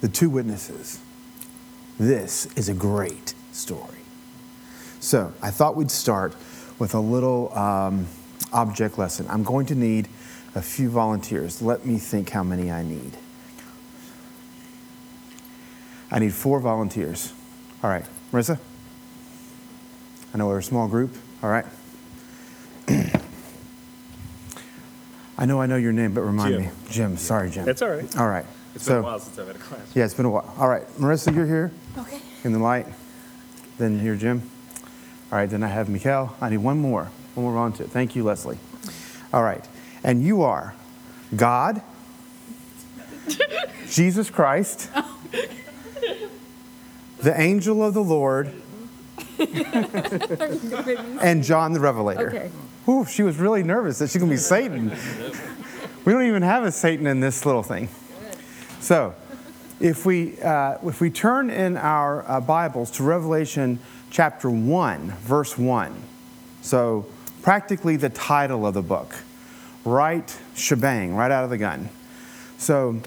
the two witnesses. This is a great story. So I thought we'd start with a little um, object lesson. I'm going to need a few volunteers. Let me think how many I need. I need four volunteers. All right, Marissa? I know we're a small group. All right. I know I know your name, but remind Jim. me. Jim, sorry, Jim. That's all right. All right. It's so, been a while since I've had a class. Yeah, it's been a while. All right, Marissa, you're here Okay. in the light. Then here, Jim. All right, then I have Mikkel. I need one more. One more volunteer. Thank you, Leslie. All right. And you are God, Jesus Christ, the angel of the Lord, and John the Revelator. Okay. Whew, she was really nervous that she's going to be Satan. We don't even have a Satan in this little thing. So, if we, uh, if we turn in our uh, Bibles to Revelation chapter 1, verse 1, so practically the title of the book, right shebang, right out of the gun. So,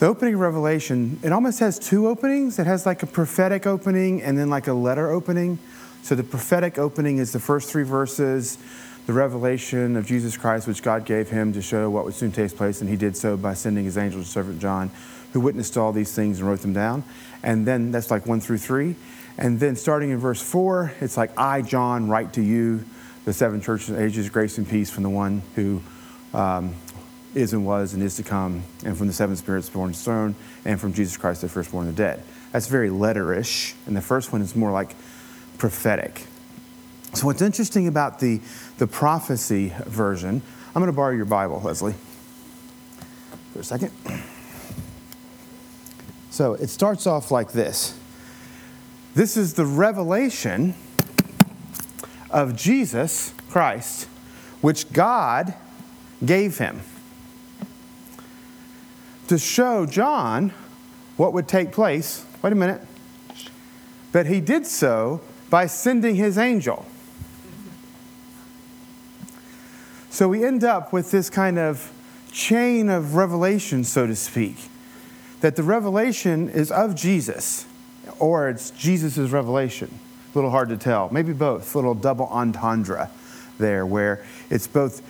the opening of Revelation, it almost has two openings. It has like a prophetic opening and then like a letter opening. So, the prophetic opening is the first three verses, the revelation of Jesus Christ, which God gave him to show what would soon take place, and he did so by sending his angel to servant John, who witnessed all these things and wrote them down. And then that's like one through three. And then starting in verse four, it's like, I, John, write to you, the seven churches in Asia, grace and peace from the one who um, is and was and is to come, and from the seven spirits born to throne, and from Jesus Christ, the firstborn of the dead. That's very letterish. And the first one is more like prophetic. So, what's interesting about the, the prophecy version, I'm going to borrow your Bible, Leslie, for a second. So, it starts off like this This is the revelation of Jesus Christ, which God gave him to show John what would take place. Wait a minute. But he did so by sending his angel. So we end up with this kind of chain of revelation, so to speak, that the revelation is of Jesus, or it's Jesus' revelation. A little hard to tell. Maybe both, a little double entendre there, where it's both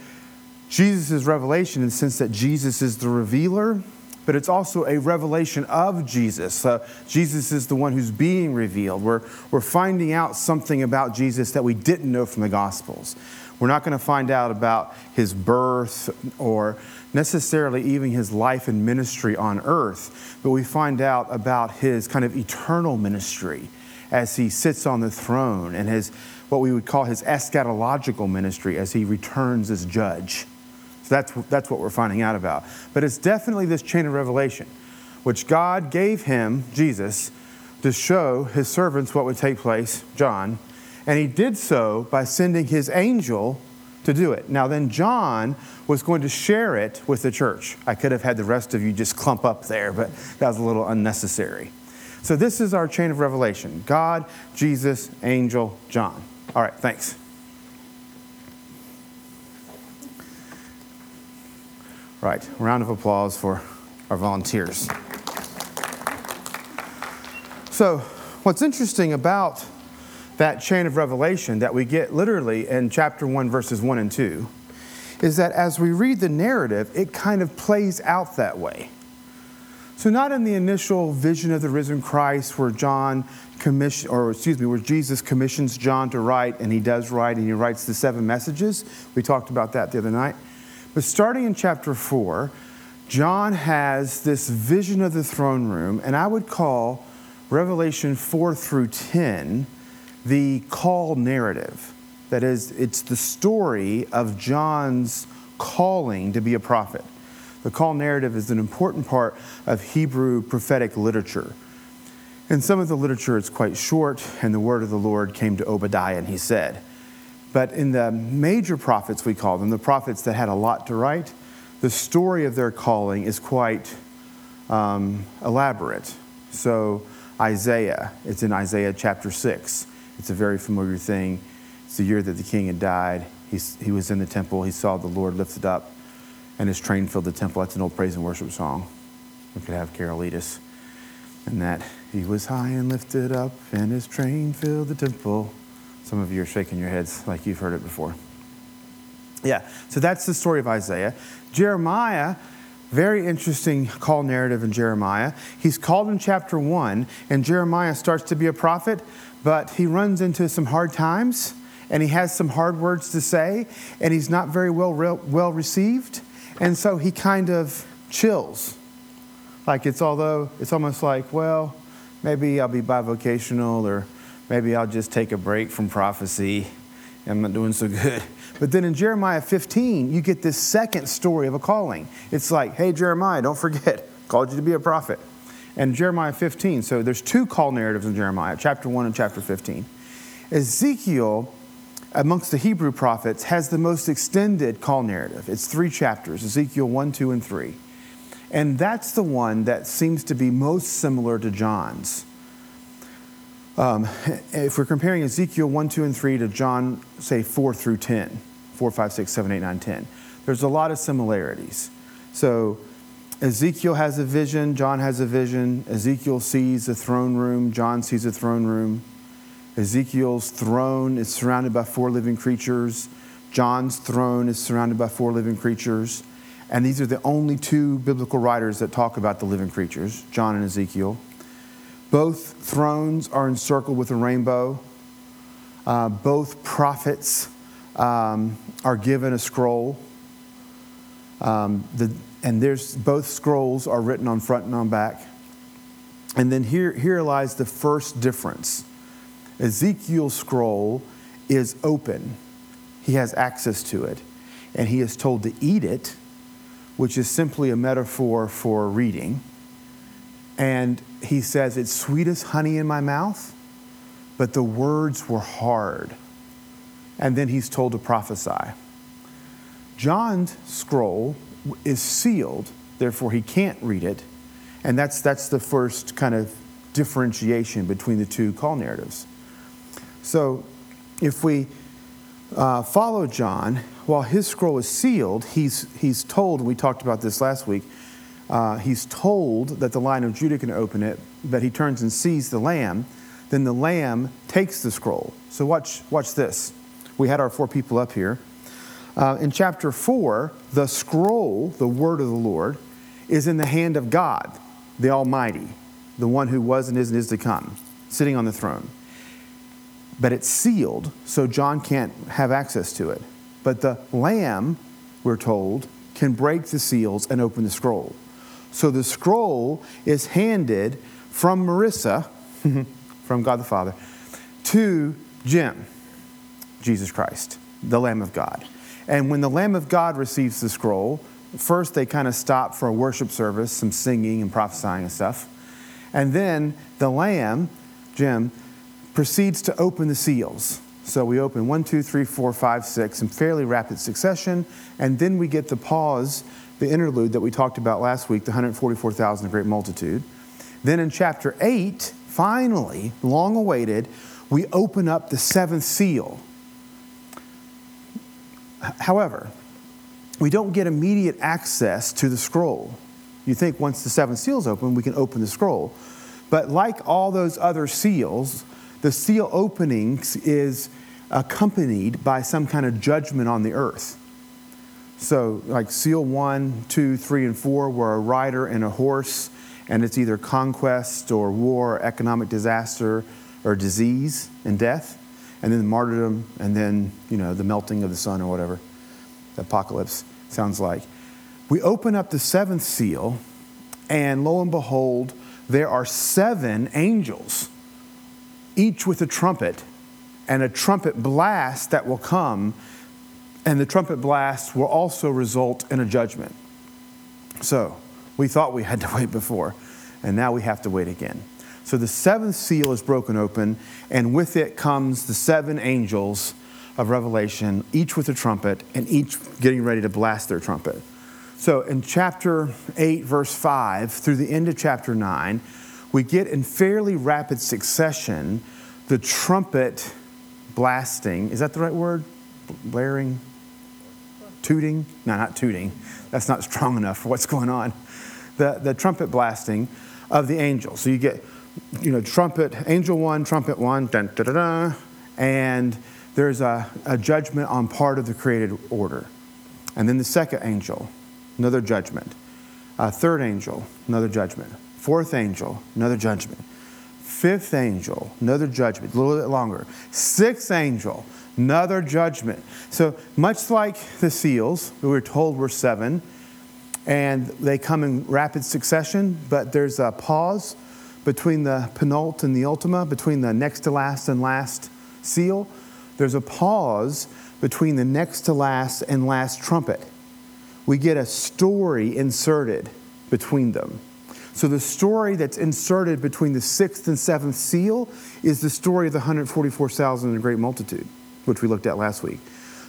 Jesus' revelation in the sense that Jesus is the revealer, but it's also a revelation of Jesus. Uh, Jesus is the one who's being revealed. We're, we're finding out something about Jesus that we didn't know from the Gospels. We're not going to find out about his birth or necessarily even his life and ministry on earth, but we find out about his kind of eternal ministry as he sits on the throne and his what we would call his eschatological ministry as he returns as judge. So that's, that's what we're finding out about. But it's definitely this chain of revelation, which God gave him, Jesus, to show his servants what would take place, John. And he did so by sending his angel to do it. Now, then, John was going to share it with the church. I could have had the rest of you just clump up there, but that was a little unnecessary. So, this is our chain of revelation God, Jesus, angel, John. All right, thanks. Right, round of applause for our volunteers. So, what's interesting about that chain of revelation that we get literally in chapter 1, verses 1 and 2, is that as we read the narrative, it kind of plays out that way. So, not in the initial vision of the risen Christ where John commission, or excuse me, where Jesus commissions John to write, and he does write, and he writes the seven messages. We talked about that the other night. But starting in chapter 4, John has this vision of the throne room, and I would call Revelation 4 through 10 the call narrative. That is, it's the story of John's calling to be a prophet. The call narrative is an important part of Hebrew prophetic literature. In some of the literature, it's quite short, and the word of the Lord came to Obadiah, and he said. But in the major prophets, we call them, the prophets that had a lot to write, the story of their calling is quite um, elaborate. So, Isaiah, it's in Isaiah chapter 6. It's a very familiar thing. It's the year that the king had died. He's, he was in the temple. He saw the Lord lifted up, and his train filled the temple. That's an old praise and worship song. We could have Carol lead us. And that he was high and lifted up, and his train filled the temple. Some of you are shaking your heads like you've heard it before. Yeah, so that's the story of Isaiah. Jeremiah, very interesting call narrative in Jeremiah. He's called in chapter one, and Jeremiah starts to be a prophet, but he runs into some hard times, and he has some hard words to say, and he's not very well, well received, and so he kind of chills. Like it's although it's almost like, well, maybe I'll be bivocational, or maybe I'll just take a break from prophecy. I'm not doing so good. But then in Jeremiah 15, you get this second story of a calling. It's like, hey, Jeremiah, don't forget, called you to be a prophet. And Jeremiah 15, so there's two call narratives in Jeremiah, chapter 1 and chapter 15. Ezekiel, amongst the Hebrew prophets, has the most extended call narrative. It's three chapters Ezekiel 1, 2, and 3. And that's the one that seems to be most similar to John's. Um, if we're comparing Ezekiel 1, 2, and 3 to John, say 4 through 10, 4, 5, 6, 7, 8, 9, 10, there's a lot of similarities. So Ezekiel has a vision, John has a vision. Ezekiel sees a throne room, John sees a throne room. Ezekiel's throne is surrounded by four living creatures. John's throne is surrounded by four living creatures. And these are the only two biblical writers that talk about the living creatures, John and Ezekiel. Both thrones are encircled with a rainbow. Uh, both prophets um, are given a scroll. Um, the, and there's both scrolls are written on front and on back. And then here, here lies the first difference. Ezekiel's scroll is open. He has access to it. And he is told to eat it, which is simply a metaphor for reading. And he says, It's sweet as honey in my mouth, but the words were hard. And then he's told to prophesy. John's scroll is sealed, therefore he can't read it. And that's, that's the first kind of differentiation between the two call narratives. So if we uh, follow John, while his scroll is sealed, he's, he's told, we talked about this last week, uh, he's told that the Lion of Judah can open it, but he turns and sees the lamb. Then the lamb takes the scroll. So watch, watch this. We had our four people up here. Uh, in chapter 4, the scroll, the word of the Lord, is in the hand of God, the Almighty, the one who was and is and is to come, sitting on the throne. But it's sealed, so John can't have access to it. But the lamb, we're told, can break the seals and open the scroll. So the scroll is handed from Marissa, from God the Father, to Jim, Jesus Christ, the Lamb of God. And when the Lamb of God receives the scroll, first they kind of stop for a worship service, some singing and prophesying and stuff. And then the Lamb, Jim, proceeds to open the seals. So we open one, two, three, four, five, six in fairly rapid succession. And then we get the pause the interlude that we talked about last week, the 144,000, a great multitude. Then in chapter 8, finally, long awaited, we open up the seventh seal. However, we don't get immediate access to the scroll. You think once the seven seals open, we can open the scroll. But like all those other seals, the seal opening is accompanied by some kind of judgment on the earth. So, like seal one, two, three, and four were a rider and a horse, and it's either conquest or war, economic disaster, or disease and death, and then the martyrdom, and then, you know, the melting of the sun or whatever. The apocalypse sounds like. We open up the seventh seal, and lo and behold, there are seven angels, each with a trumpet, and a trumpet blast that will come and the trumpet blast will also result in a judgment. So, we thought we had to wait before, and now we have to wait again. So, the seventh seal is broken open, and with it comes the seven angels of Revelation, each with a trumpet, and each getting ready to blast their trumpet. So, in chapter 8, verse 5, through the end of chapter 9, we get in fairly rapid succession the trumpet blasting. Is that the right word? Blaring? tooting. No, not tooting. That's not strong enough for what's going on. The, the trumpet blasting of the angels. So you get, you know, trumpet, angel one, trumpet one, dun, da, da, da, and there's a, a judgment on part of the created order. And then the second angel, another judgment. Uh, third angel, another judgment. Fourth angel, another judgment. Fifth angel, another judgment, a little bit longer. Sixth angel, another judgment. So, much like the seals, we were told were seven, and they come in rapid succession, but there's a pause between the penult and the ultima, between the next to last and last seal. There's a pause between the next to last and last trumpet. We get a story inserted between them. So, the story that's inserted between the sixth and seventh seal is the story of the 144,000 and the great multitude, which we looked at last week.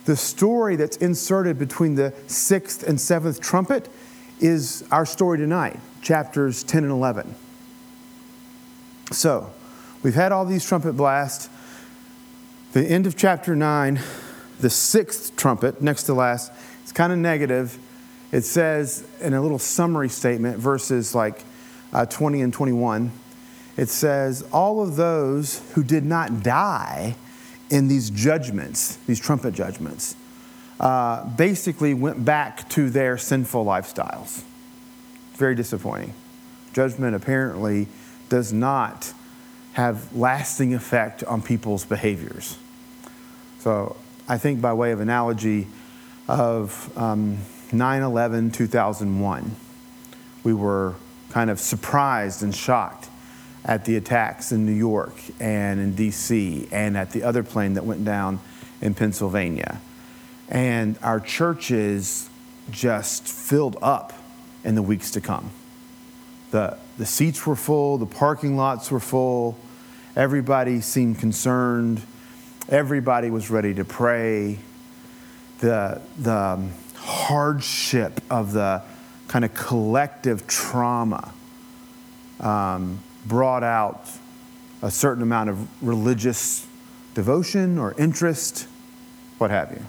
The story that's inserted between the sixth and seventh trumpet is our story tonight, chapters 10 and 11. So, we've had all these trumpet blasts. The end of chapter 9, the sixth trumpet, next to last, it's kind of negative. It says in a little summary statement, verses like uh, 20 and 21, it says, All of those who did not die in these judgments, these trumpet judgments, uh, basically went back to their sinful lifestyles. Very disappointing. Judgment apparently does not have lasting effect on people's behaviors. So I think by way of analogy of um, 9 11 2001, we were kind of surprised and shocked at the attacks in New York and in DC and at the other plane that went down in Pennsylvania. And our churches just filled up in the weeks to come. The, the seats were full, the parking lots were full, everybody seemed concerned, everybody was ready to pray. The, the hardship of the kind of collective trauma um, brought out a certain amount of religious devotion or interest, what have you.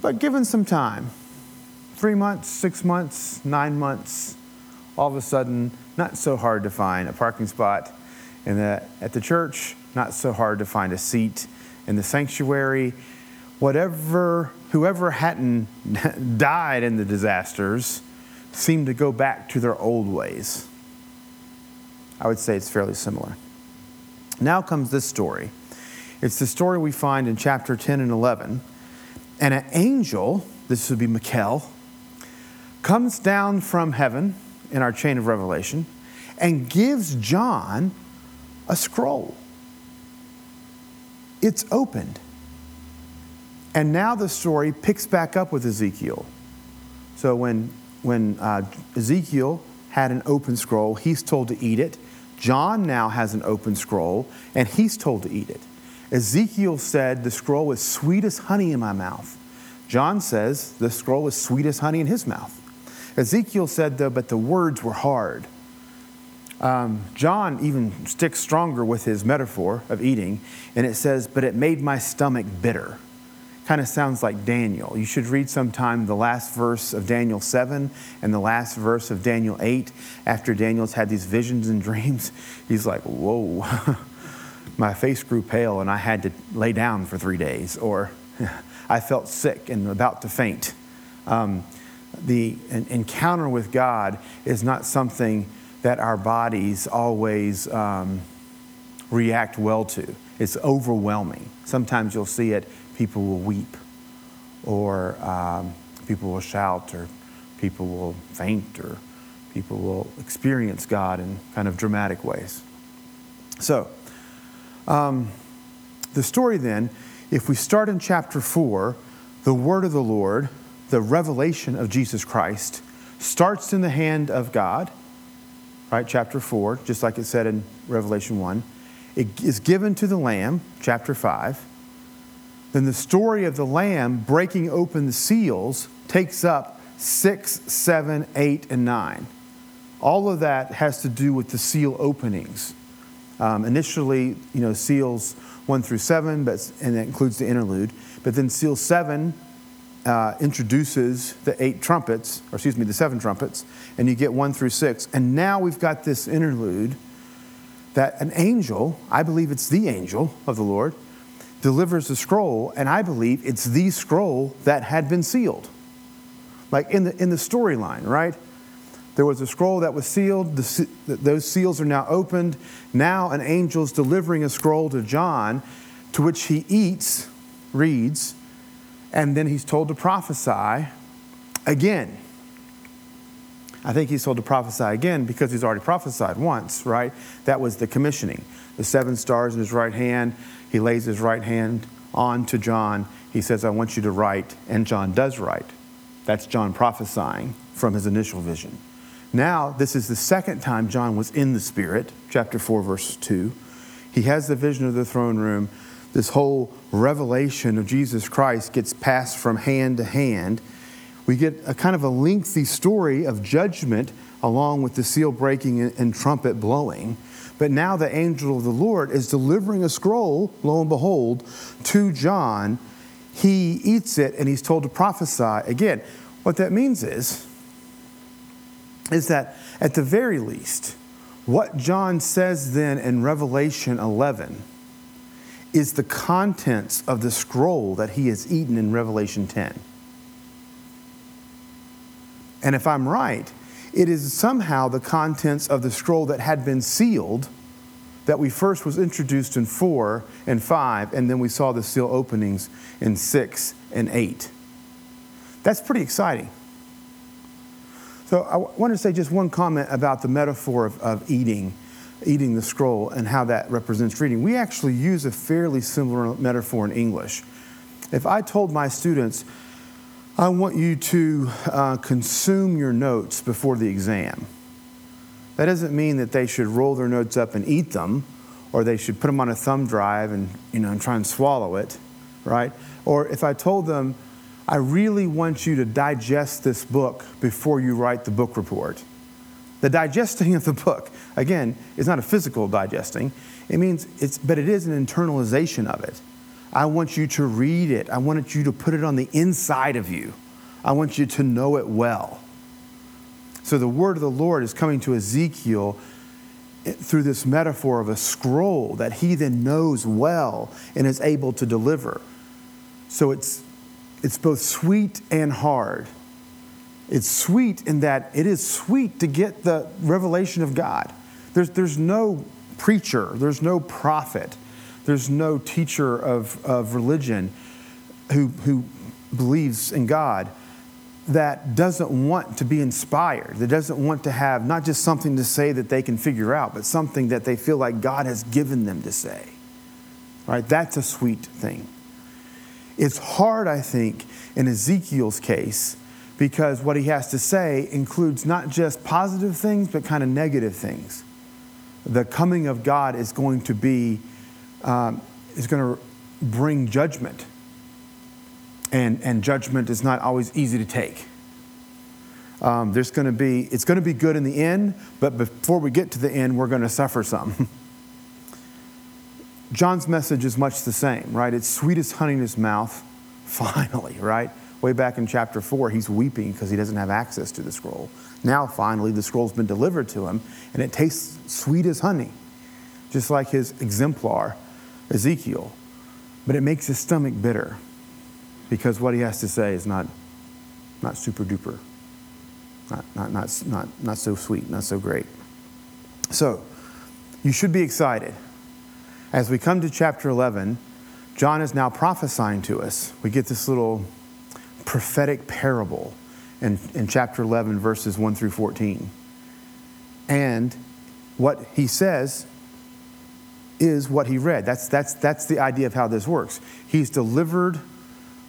But given some time, three months, six months, nine months, all of a sudden, not so hard to find a parking spot in the, at the church, not so hard to find a seat in the sanctuary. Whatever, whoever hadn't died in the disasters seemed to go back to their old ways. I would say it's fairly similar. Now comes this story. It's the story we find in chapter 10 and 11 and an angel, this would be Michael, comes down from heaven in our chain of revelation and gives John a scroll. It's opened. And now the story picks back up with Ezekiel. So when, when uh, Ezekiel had an open scroll, he's told to eat it. John now has an open scroll, and he's told to eat it. Ezekiel said, The scroll was sweet as honey in my mouth. John says, The scroll was sweet as honey in his mouth. Ezekiel said, though, but the words were hard. Um, John even sticks stronger with his metaphor of eating, and it says, But it made my stomach bitter. Kind of sounds like Daniel. You should read sometime the last verse of Daniel 7 and the last verse of Daniel 8. After Daniel's had these visions and dreams, he's like, Whoa. my face grew pale and I had to lay down for three days, or I felt sick and about to faint. Um, the encounter with God is not something that our bodies always um, react well to. It's overwhelming. Sometimes you'll see it, people will weep, or um, people will shout, or people will faint, or people will experience God in kind of dramatic ways. So, um, the story then, if we start in chapter 4, the word of the Lord, the revelation of Jesus Christ, starts in the hand of God, right? Chapter 4, just like it said in Revelation 1. It is given to the Lamb, chapter 5. Then the story of the Lamb breaking open the seals takes up 6, 7, 8, and 9. All of that has to do with the seal openings. Um, initially, you know, seals 1 through 7, but, and that includes the interlude. But then seal 7 uh, introduces the eight trumpets, or excuse me, the seven trumpets, and you get one through six. And now we've got this interlude that an angel, I believe it's the angel of the Lord, delivers the scroll, and I believe it's the scroll that had been sealed. Like in the, in the storyline, right? There was a scroll that was sealed. The, those seals are now opened. Now an angel's delivering a scroll to John, to which he eats, reads, and then he's told to prophesy again. I think he's told to prophesy again because he's already prophesied once, right? That was the commissioning. The seven stars in his right hand. He lays his right hand on to John. He says, I want you to write. And John does write. That's John prophesying from his initial vision. Now, this is the second time John was in the Spirit, chapter 4, verse 2. He has the vision of the throne room. This whole revelation of Jesus Christ gets passed from hand to hand we get a kind of a lengthy story of judgment along with the seal breaking and trumpet blowing. But now the angel of the Lord is delivering a scroll, lo and behold, to John. He eats it and he's told to prophesy again. What that means is, is that at the very least, what John says then in Revelation 11 is the contents of the scroll that he has eaten in Revelation 10. And if I'm right, it is somehow the contents of the scroll that had been sealed that we first was introduced in 4 and 5 and then we saw the seal openings in 6 and 8. That's pretty exciting. So I want to say just one comment about the metaphor of, of eating, eating the scroll and how that represents reading. We actually use a fairly similar metaphor in English. If I told my students, I want you to uh, consume your notes before the exam. That doesn't mean that they should roll their notes up and eat them, or they should put them on a thumb drive and, you know, and try and swallow it, right? Or if I told them, I really want you to digest this book before you write the book report. The digesting of the book, again, is not a physical digesting. It means it's, but it is an internalization of it. I want you to read it. I want you to put it on the inside of you. I want you to know it well. So the word of the Lord is coming to Ezekiel eh, through this metaphor of a scroll that he then knows well and is able to deliver. So it's, it's both sweet and hard. It's sweet in that it is sweet to get the revelation of God. There's, there's no preacher, there's no prophet there's no teacher of, of religion who, who believes in God that doesn't want to be inspired, that doesn't want to have not just something to say that they can figure out, but something that they feel like God has given them to say. Right? That's a sweet thing. It's hard, I think, in Ezekiel's case because what he has to say includes not just positive things, but kind of negative things. The coming of God is going to be um, is going to bring judgment. And, and judgment is not always easy to take. Um, there's going to be, it's going to be good in the end, but before we get to the end, we're going to suffer some. John's message is much the same, right? It's sweet as honey in his mouth, finally, right? Way back in chapter 4, he's weeping because he doesn't have access to the scroll. Now, finally, the scroll's been delivered to him, and it tastes sweet as honey, just like his exemplar Ezekiel, but it makes his stomach bitter because what he has to say is not, not super duper, not, not, not, not, not so sweet, not so great. So, you should be excited. As we come to chapter 11, John is now prophesying to us. We get this little prophetic parable in, in chapter 11, verses 1 through 14. And what he says is what he read. That's, that's, that's the idea of how this works. He's delivered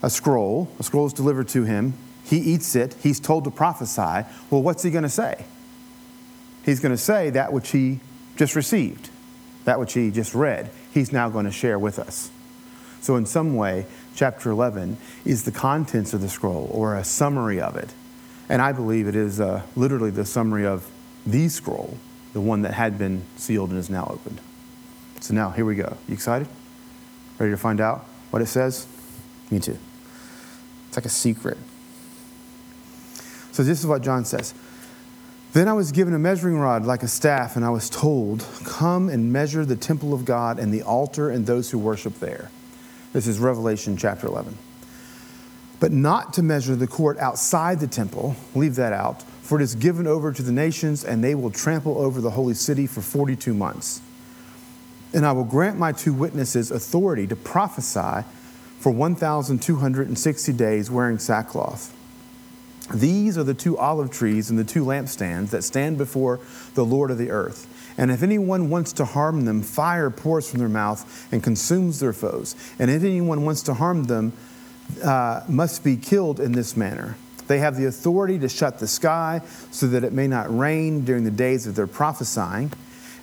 a scroll, a scroll is delivered to him. He eats it, he's told to prophesy. Well, what's he going to say? He's going to say that which he just received, that which he just read, he's now going to share with us. So, in some way, chapter 11 is the contents of the scroll or a summary of it. And I believe it is uh, literally the summary of the scroll, the one that had been sealed and is now opened. So now, here we go. You excited? Ready to find out what it says? Me too. It's like a secret. So this is what John says. Then I was given a measuring rod like a staff, and I was told, Come and measure the temple of God and the altar and those who worship there. This is Revelation chapter 11. But not to measure the court outside the temple, leave that out, for it is given over to the nations, and they will trample over the holy city for 42 months. And I will grant my two witnesses authority to prophesy for 1,260 days wearing sackcloth. These are the two olive trees and the two lampstands that stand before the Lord of the earth. And if anyone wants to harm them, fire pours from their mouth and consumes their foes. And if anyone wants to harm them, uh, must be killed in this manner. They have the authority to shut the sky so that it may not rain during the days of their prophesying.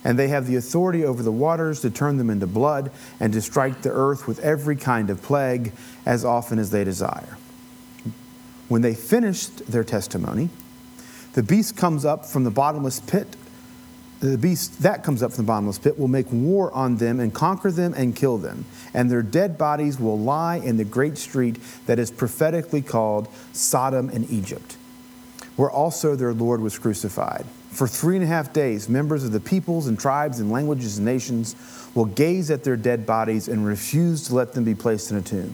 And they have the authority over the waters to turn them into blood and to strike the earth with every kind of plague as often as they desire. When they finished their testimony, the beast comes up from the bottomless pit. The beast that comes up from the bottomless pit will make war on them and conquer them and kill them. And their dead bodies will lie in the great street that is prophetically called Sodom and Egypt, where also their Lord was crucified. For three and a half days, members of the peoples and tribes and languages and nations will gaze at their dead bodies and refuse to let them be placed in a tomb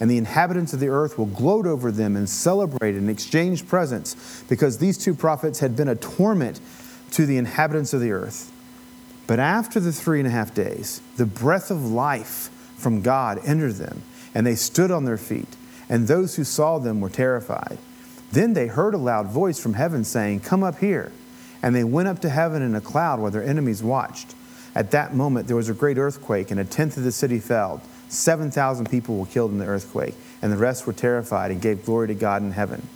and the inhabitants of the earth will gloat over them and celebrate and exchange presents, because these two prophets had been a torment to the inhabitants of the earth. But after the three and a half days, the breath of life from God entered them, and they stood on their feet, and those who saw them were terrified. Then they heard a loud voice from heaven saying, Come up here. And they went up to heaven in a cloud while their enemies watched. At that moment, there was a great earthquake, and a tenth of the city fell. 7,000 people were killed in the earthquake, and the rest were terrified and gave glory to God in heaven.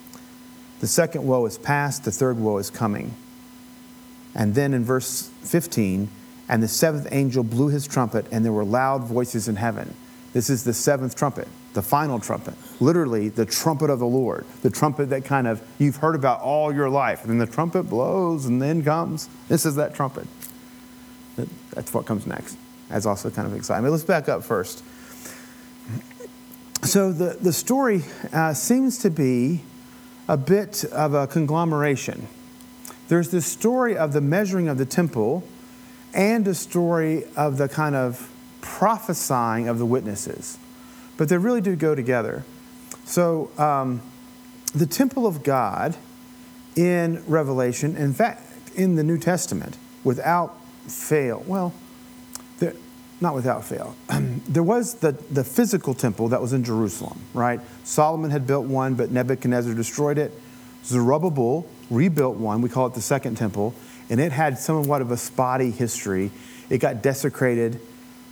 The second woe is past, the third woe is coming. And then in verse 15, and the seventh angel blew his trumpet, and there were loud voices in heaven. This is the seventh trumpet, the final trumpet. Literally, the trumpet of the Lord, the trumpet that kind of you've heard about all your life. And then the trumpet blows and then comes. This is that trumpet. That's what comes next. That's also kind of exciting. Let's back up first. So the, the story uh, seems to be a bit of a conglomeration. There's the story of the measuring of the temple and a story of the kind of prophesying of the witnesses. But they really do go together. So um, the temple of God in Revelation, in fact, in the New Testament, without fail, well, not without fail. there was the, the physical temple that was in Jerusalem, right? Solomon had built one, but Nebuchadnezzar destroyed it. Zerubbabel rebuilt one. We call it the second temple. And it had somewhat of a spotty history. It got desecrated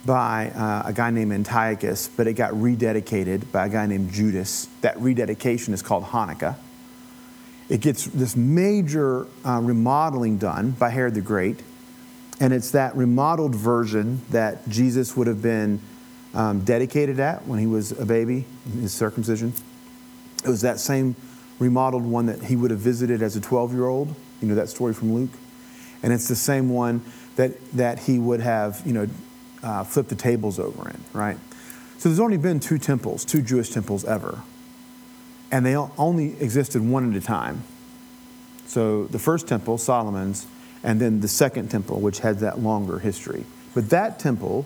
by uh, a guy named Antiochus, but it got rededicated by a guy named Judas. That rededication is called Hanukkah. It gets this major uh, remodeling done by Herod the Great and it's that remodeled version that Jesus would have been um, dedicated at when he was a baby, his circumcision. It was that same remodeled one that he would have visited as a 12 year old. You know that story from Luke? And it's the same one that, that he would have, you know, uh, flipped the tables over in, right? So there's only been two temples, two Jewish temples ever. And they only existed one at a time. So the first temple, Solomon's, and then the second temple, which had that longer history. But that temple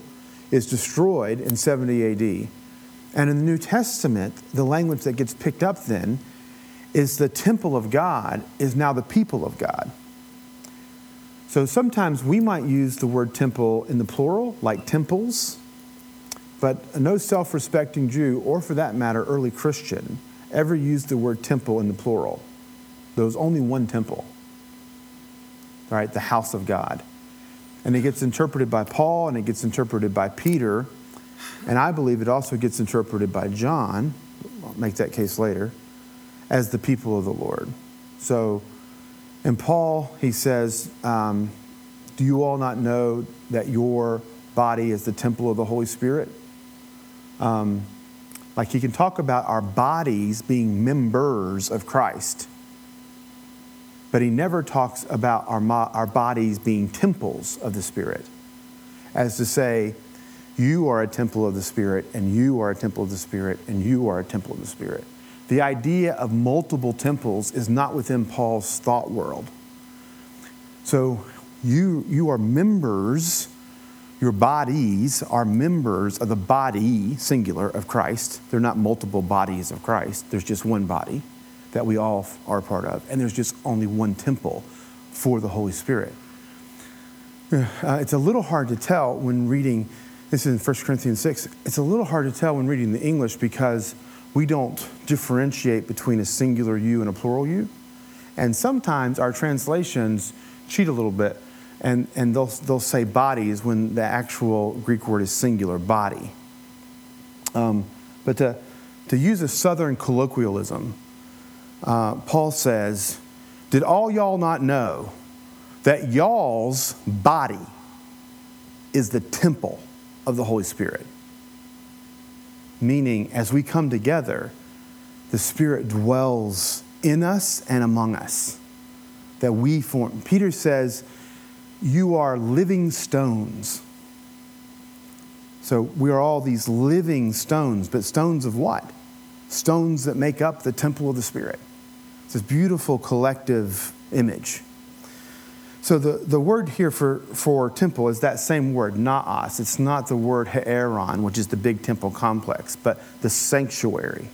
is destroyed in 70 AD. And in the New Testament, the language that gets picked up then is the temple of God is now the people of God. So sometimes we might use the word temple in the plural, like temples, but no self respecting Jew, or for that matter, early Christian, ever used the word temple in the plural. There was only one temple right? The house of God. And it gets interpreted by Paul and it gets interpreted by Peter. And I believe it also gets interpreted by John, I'll make that case later, as the people of the Lord. So in Paul, he says, um, Do you all not know that your body is the temple of the Holy Spirit? Um, like he can talk about our bodies being members of Christ but he never talks about our, our bodies being temples of the Spirit, as to say, you are a temple of the Spirit, and you are a temple of the Spirit, and you are a temple of the Spirit. the idea of multiple temples is not within Paul's thought world. So you, you are members, your bodies are members of the body, singular, of Christ. They're not multiple bodies of Christ, there's just one body that we all are part of, and there's just only one temple for the Holy Spirit. Uh, it's a little hard to tell when reading, this is in 1 Corinthians 6, it's a little hard to tell when reading the English because we don't differentiate between a singular you and a plural you. And sometimes our translations cheat a little bit and, and they'll, they'll say bodies when the actual Greek word is singular, body. Um, but to, to use a southern colloquialism, uh, Paul says, Did all y'all not know that y'all's body is the temple of the Holy Spirit? Meaning, as we come together, the Spirit dwells in us and among us. That we form. Peter says, You are living stones. So we are all these living stones, but stones of what? Stones that make up the temple of the Spirit. It's this beautiful collective image. So the, the word here for, for temple is that same word, naos. It's not the word hieron, which is the big temple complex, but the sanctuary.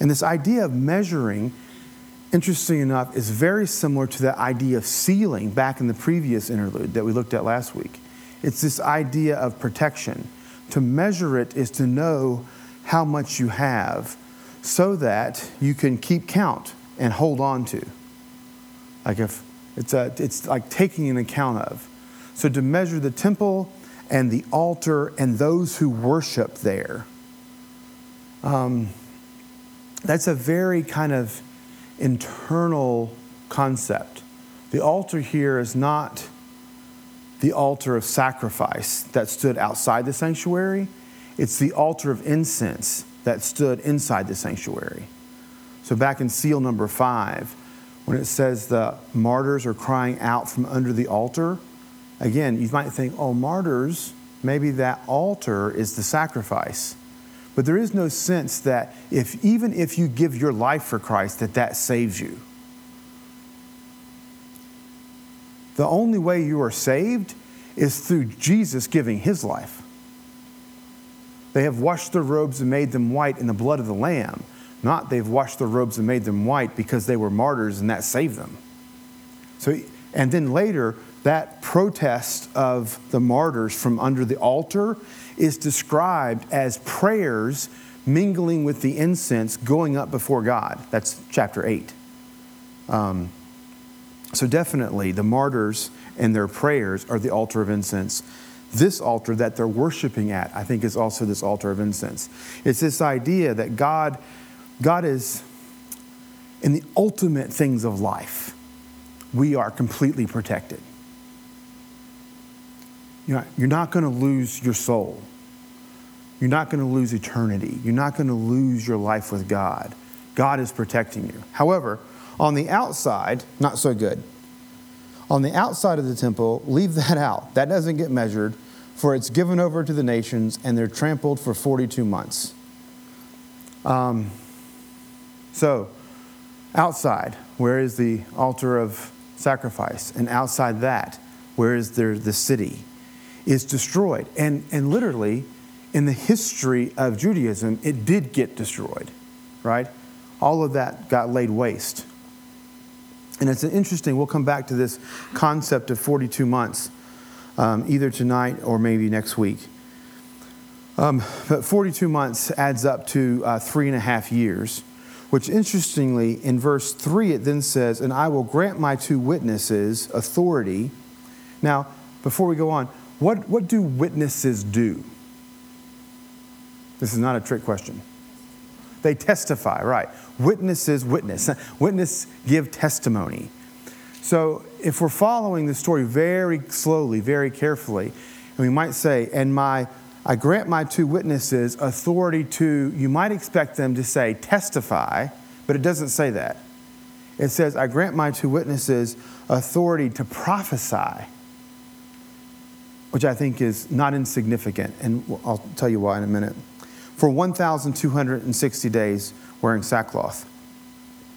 And this idea of measuring, interesting enough, is very similar to the idea of sealing back in the previous interlude that we looked at last week. It's this idea of protection. To measure it is to know how much you have so that you can keep count and hold on to. Like if it's, a, it's like taking an account of. So to measure the temple and the altar and those who worship there, um, that's a very kind of internal concept. The altar here is not the altar of sacrifice that stood outside the sanctuary, it's the altar of incense that stood inside the sanctuary. So, back in seal number five, when it says the martyrs are crying out from under the altar, again, you might think, oh, martyrs, maybe that altar is the sacrifice. But there is no sense that if even if you give your life for Christ, that that saves you. The only way you are saved is through Jesus giving his life. They have washed their robes and made them white in the blood of the Lamb. Not they've washed their robes and made them white because they were martyrs and that saved them. So, and then later, that protest of the martyrs from under the altar is described as prayers mingling with the incense going up before God. That's chapter 8. Um, so, definitely, the martyrs and their prayers are the altar of incense. This altar that they're worshiping at, I think, is also this altar of incense. It's this idea that God God is in the ultimate things of life. We are completely protected. You're not, you're not going to lose your soul. You're not going to lose eternity. You're not going to lose your life with God. God is protecting you. However, on the outside, not so good. On the outside of the temple, leave that out. That doesn't get measured, for it's given over to the nations and they're trampled for 42 months. Um, so, outside, where is the altar of sacrifice? And outside that, where is there the city? Is destroyed. And, and literally, in the history of Judaism, it did get destroyed, right? All of that got laid waste. And it's an interesting, we'll come back to this concept of 42 months um, either tonight or maybe next week. Um, but 42 months adds up to uh, three and a half years which interestingly, in verse 3, it then says, And I will grant my two witnesses authority. Now, before we go on, what, what do witnesses do? This is not a trick question. They testify, right? Witnesses witness. Witness give testimony. So if we're following the story very slowly, very carefully, and we might say, and my I grant my two witnesses authority to, you might expect them to say testify, but it doesn't say that. It says, I grant my two witnesses authority to prophesy, which I think is not insignificant, and I'll tell you why in a minute. for 1,260 days wearing sackcloth.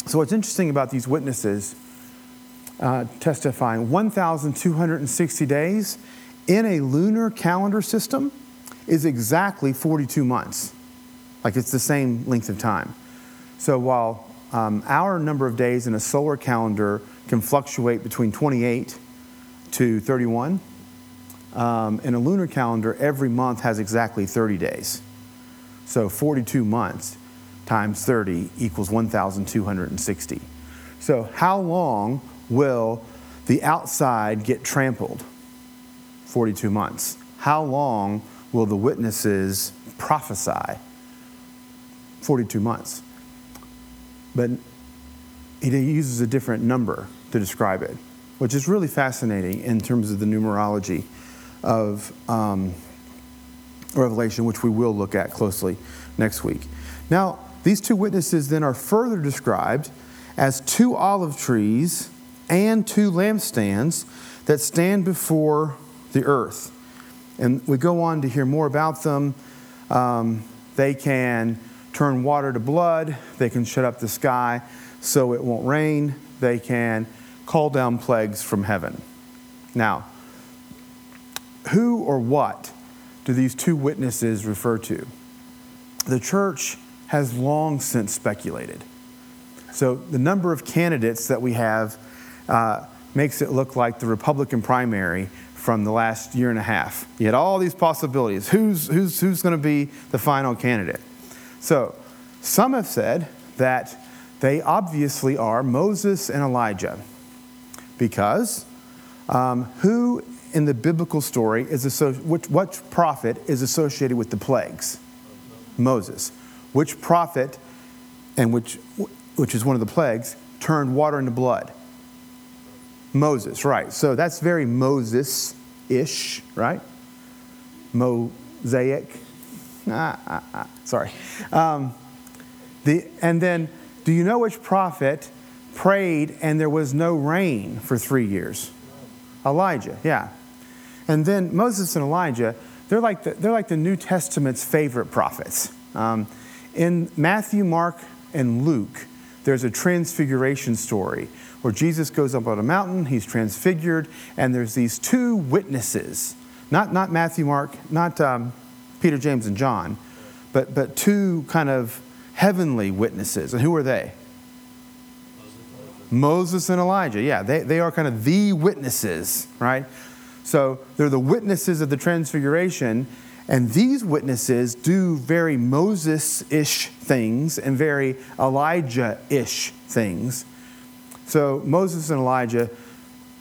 So, what's interesting about these witnesses uh, testifying 1,260 days in a lunar calendar system is exactly 42 months. Like it's the same length of time. So, while um, our number of days in a solar calendar can fluctuate between 28 to 31, um, in a lunar calendar, every month has exactly 30 days. So 42 months times 30 equals 1,260. So, how long will the outside get trampled? 42 months. How long will the witnesses prophesy? 42 months. But he uses a different number to describe it, which is really fascinating in terms of the numerology of um, Revelation, which we will look at closely next week. Now, these two witnesses then are further described as two olive trees and two lampstands that stand before the earth. And we go on to hear more about them. Um, they can turn water to blood, they can shut up the sky so it won't rain, they can call down plagues from heaven. Now, who or what do these two witnesses refer to? The church has long since speculated. So the number of candidates that we have uh, makes it look like the Republican primary from the last year and a half. You had all these possibilities. Who's, who's, who's going to be the final candidate? So some have said that they obviously are Moses and Elijah because um, who in the biblical story is associ- which, what prophet is associated with the plagues? Moses. Which prophet, and which, which is one of the plagues, turned water into blood? Moses, right. So that's very Moses ish, right? Mosaic. Ah, ah, ah, sorry. Um, the, and then, do you know which prophet prayed and there was no rain for three years? Elijah, yeah. And then Moses and Elijah, they're like the, they're like the New Testament's favorite prophets. Um, in Matthew, Mark, and Luke, there's a transfiguration story where Jesus goes up on a mountain, he's transfigured, and there's these two witnesses, not, not Matthew, Mark, not um, Peter, James, and John, but, but two kind of heavenly witnesses. And who are they? Moses and Elijah. Yeah, they, they are kind of the witnesses, right? So they're the witnesses of the transfiguration, and these witnesses do very Moses ish things and very Elijah ish things. So Moses and Elijah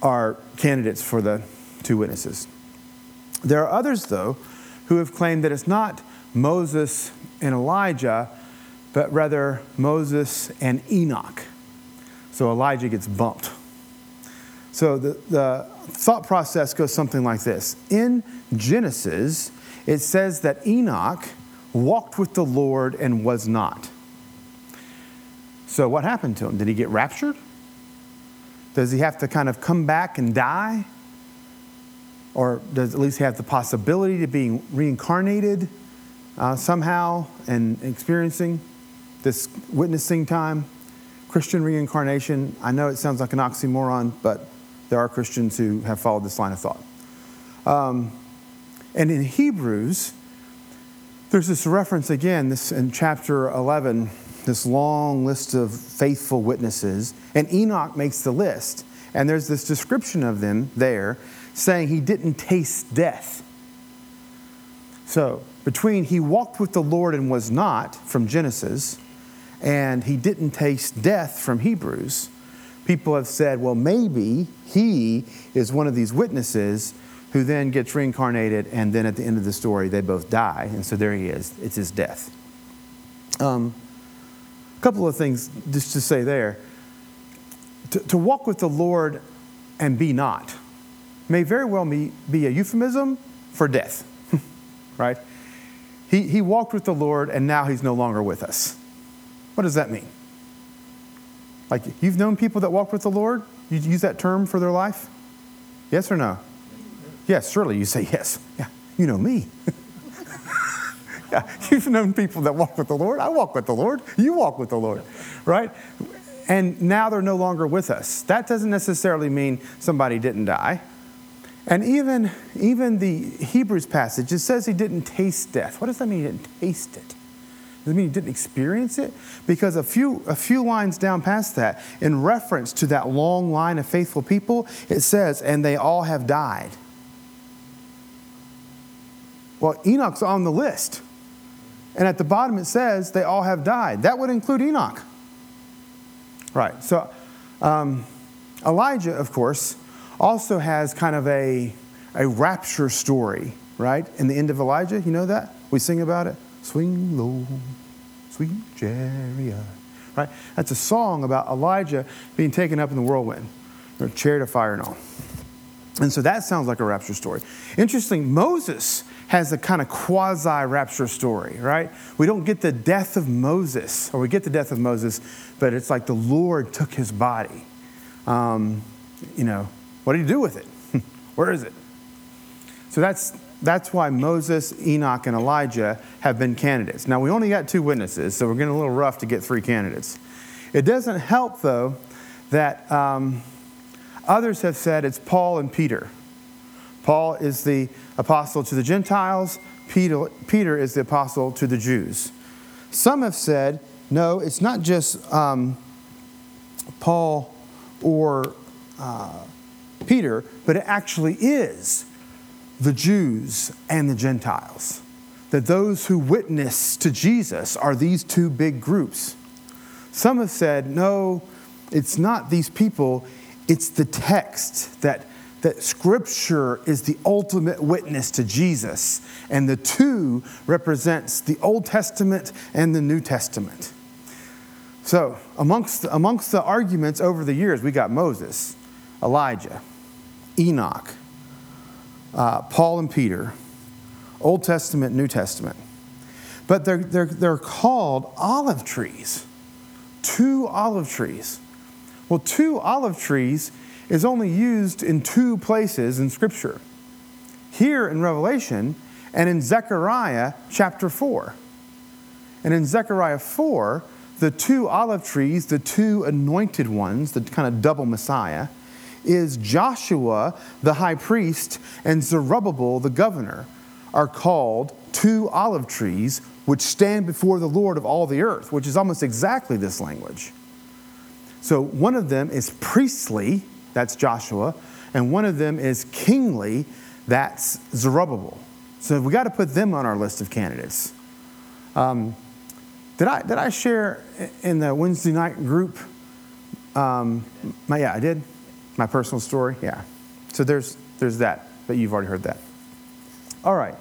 are candidates for the two witnesses. There are others, though, who have claimed that it's not Moses and Elijah, but rather Moses and Enoch. So Elijah gets bumped. So the, the thought process goes something like this In Genesis, it says that Enoch walked with the Lord and was not. So, what happened to him? Did he get raptured? Does he have to kind of come back and die? Or does at least have the possibility to be reincarnated uh, somehow and experiencing this witnessing time? Christian reincarnation. I know it sounds like an oxymoron, but there are Christians who have followed this line of thought. Um, and in Hebrews, there's this reference again, this in chapter 11, this long list of faithful witnesses, and Enoch makes the list. And there's this description of them there saying he didn't taste death. So, between he walked with the Lord and was not from Genesis, and he didn't taste death from Hebrews, people have said, well, maybe he is one of these witnesses who then gets reincarnated, and then at the end of the story, they both die. And so there he is. It's his death. Um, couple of things just to say there. To, to walk with the Lord and be not may very well be, be a euphemism for death, right? He, he walked with the Lord, and now he's no longer with us. What does that mean? Like, you've known people that walked with the Lord? You use that term for their life? Yes or no? Yes, surely you say yes. Yeah, you know me. You've known people that walk with the Lord. I walk with the Lord. You walk with the Lord, right? And now they're no longer with us. That doesn't necessarily mean somebody didn't die. And even, even the Hebrews passage, it says he didn't taste death. What does that mean he didn't taste it? Does it mean he didn't experience it? Because a few, a few lines down past that, in reference to that long line of faithful people, it says, and they all have died. Well, Enoch's on the list. And at the bottom it says they all have died. That would include Enoch. Right. So um, Elijah, of course, also has kind of a, a rapture story, right? In the end of Elijah, you know that? We sing about it. Swing low, sweet chariot. Right? That's a song about Elijah being taken up in the whirlwind, or chariot of fire and all. And so that sounds like a rapture story. Interesting, Moses has a kind of quasi rapture story, right? We don't get the death of Moses, or we get the death of Moses, but it's like the Lord took his body. Um, you know, what did he do with it? Where is it? So that's, that's why Moses, Enoch, and Elijah have been candidates. Now, we only got two witnesses, so we're getting a little rough to get three candidates. It doesn't help, though, that um, others have said it's Paul and Peter. Paul is the apostle to the Gentiles, Peter, Peter is the apostle to the Jews. Some have said, no, it's not just um, Paul or uh, Peter, but it actually is the Jews and the Gentiles. That those who witness to Jesus are these two big groups. Some have said, no, it's not these people, it's the text that, that Scripture is the ultimate witness to Jesus, and the two represents the Old Testament and the New Testament. So, amongst, amongst the arguments over the years, we got Moses, Elijah, Enoch, uh, Paul and Peter, Old Testament, New Testament. But they're, they're, they're called olive trees. Two olive trees. Well, two olive trees is only used in two places in Scripture here in Revelation and in Zechariah chapter 4. And in Zechariah 4, the two olive trees, the two anointed ones, the kind of double Messiah, is Joshua the high priest and Zerubbabel the governor are called two olive trees which stand before the Lord of all the earth, which is almost exactly this language. So one of them is priestly, that's Joshua, and one of them is kingly, that's Zerubbabel. So we got to put them on our list of candidates. Um, did I did I share in the Wednesday night group? Um, my, yeah, I did. My personal story, yeah. So there's there's that, but you've already heard that. All right.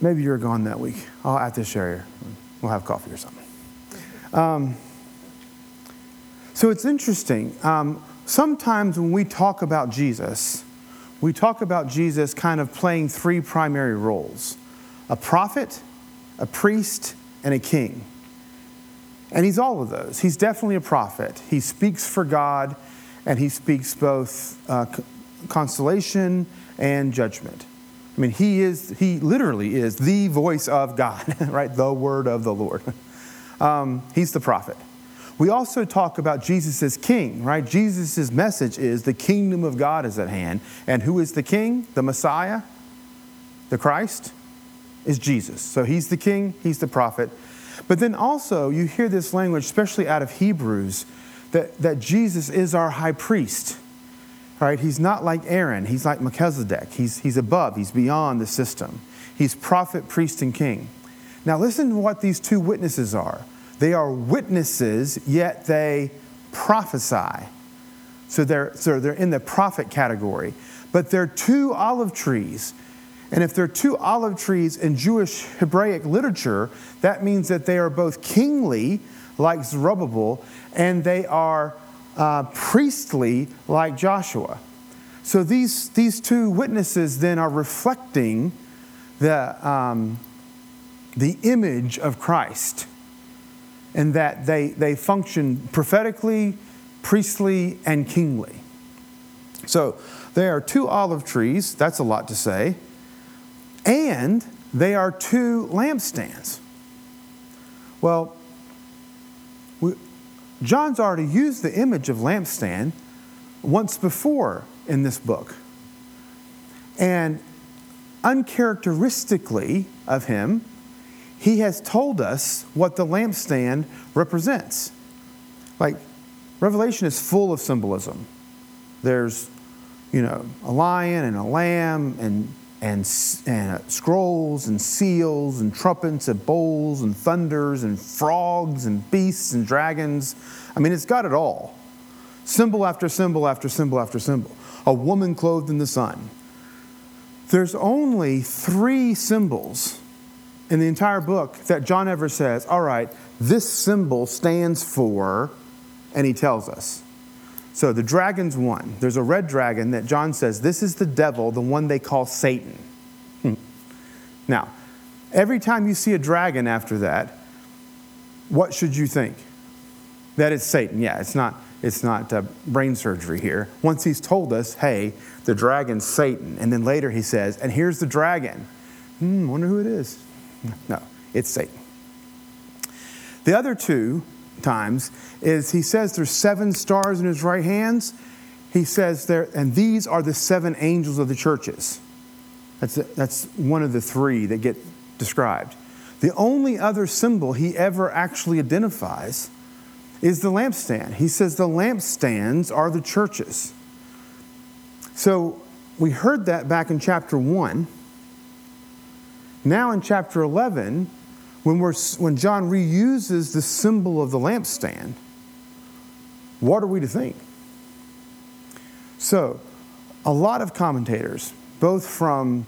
Maybe you're gone that week. I'll have to share. We'll have coffee or something. Um, so it's interesting. Um, sometimes when we talk about Jesus, we talk about Jesus kind of playing three primary roles a prophet, a priest, and a king. And he's all of those. He's definitely a prophet. He speaks for God, and he speaks both uh, consolation and judgment. I mean, he is, he literally is the voice of God, right? The word of the Lord. Um, he's the prophet. We also talk about Jesus as king, right? Jesus' message is the kingdom of God is at hand. And who is the king? The Messiah? The Christ? Is Jesus. So he's the king, he's the prophet. But then also, you hear this language, especially out of Hebrews, that, that Jesus is our high priest. Right? He's not like Aaron, he's like Melchizedek. He's, he's above, he's beyond the system. He's prophet, priest, and king. Now, listen to what these two witnesses are they are witnesses, yet they prophesy. So they're, so they're in the prophet category. But they're two olive trees and if there are two olive trees in Jewish Hebraic literature, that means that they are both kingly, like Zerubbabel, and they are uh, priestly, like Joshua. So these, these two witnesses then are reflecting the, um, the image of Christ, and that they, they function prophetically, priestly, and kingly. So there are two olive trees, that's a lot to say. and they are two lampstands. Well, we, John's already used the image of lampstand once before in this book. And uncharacteristically of him, he has told us what the lampstand represents. Like, Revelation is full of symbolism. There's, you know, a lion and a lamb and, and, and uh, scrolls and seals and trumpets and bowls and thunders and frogs and beasts and dragons. I mean, it's got it all. Symbol after symbol after symbol after symbol. A woman clothed in the sun. There's only three symbols in the entire book that John ever says, all right, this symbol stands for, and he tells us. So the dragon's one. There's a red dragon that John says, this is the devil, the one they call Satan. Hmm. Now, every time you see a dragon after that, what should you think? That it's Satan. Yeah, it's not, it's not uh, brain surgery here. Once he's told us, hey, the dragon's Satan. And then later he says, and here's the dragon. Hmm, wonder who it is. No, it's Satan. The other two times is he says there's seven stars in his right hands. He says there, and these are the seven angels of the churches. That's, that's one of the three that get described. The only other symbol he ever actually identifies is the lampstand. He says the lampstands are the churches. So we heard that back in chapter 1. Now in chapter 11, when, we're, when John reuses the symbol of the lampstand, what are we to think? So, a lot of commentators, both from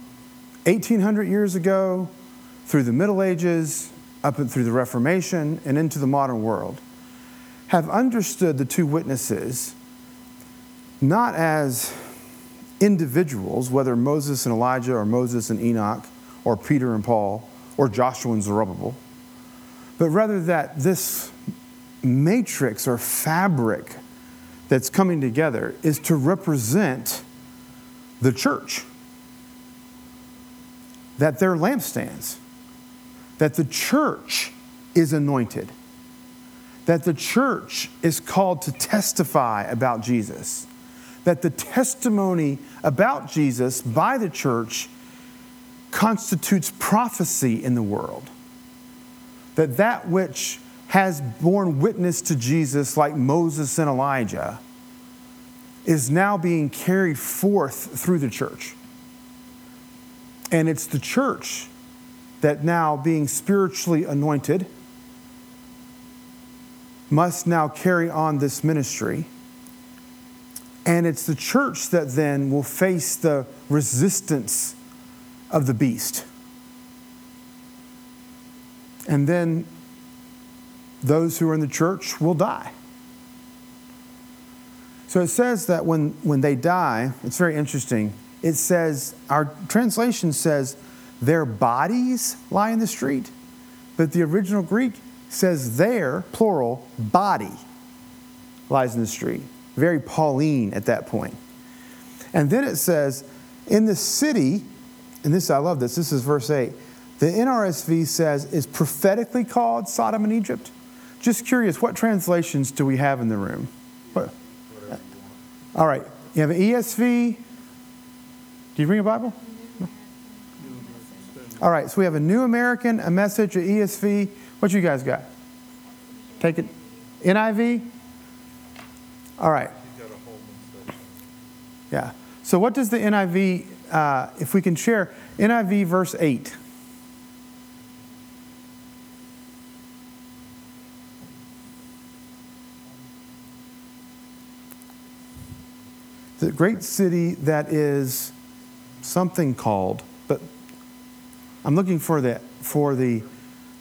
1800 years ago through the Middle Ages, up and through the Reformation, and into the modern world, have understood the two witnesses not as individuals, whether Moses and Elijah or Moses and Enoch or Peter and Paul or Joshua and Zerubbabel, but rather that this matrix or fabric that's coming together is to represent the church. That they're lampstands, that the church is anointed, that the church is called to testify about Jesus, that the testimony about Jesus by the church constitutes prophecy in the world. That that which has borne witness to Jesus, like Moses and Elijah, is now being carried forth through the church. And it's the church that now, being spiritually anointed, must now carry on this ministry. And it's the church that then will face the resistance of the beast. And then those who are in the church will die. So it says that when, when they die, it's very interesting. It says, our translation says, their bodies lie in the street. But the original Greek says their, plural, body lies in the street. Very Pauline at that point. And then it says, in the city, and this, I love this, this is verse 8. The NRSV says, is prophetically called Sodom and Egypt. Just curious, what translations do we have in the room? What? All right, you have an ESV. Do you bring a Bible? All right, so we have a New American, a message, an ESV. What you guys got? Take it. NIV? All right. Yeah. So, what does the NIV uh, if we can share NIV verse 8. The great city that is something called, but I'm looking for the, for the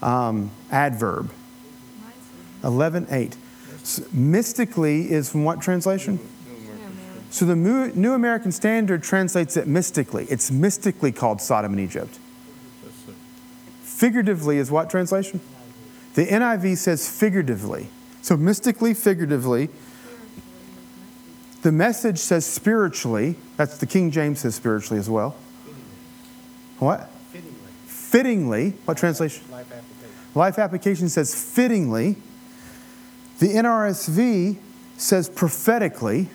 um, adverb. 11.8. So, mystically is from what translation? So the New American Standard translates it mystically. It's mystically called Sodom and Egypt. Figuratively is what translation? The NIV says figuratively. So mystically, figuratively. The message says spiritually. That's the King James says spiritually as well. What? fittingly. What translation? Life application. Life application says fittingly. The NRSV says prophetically.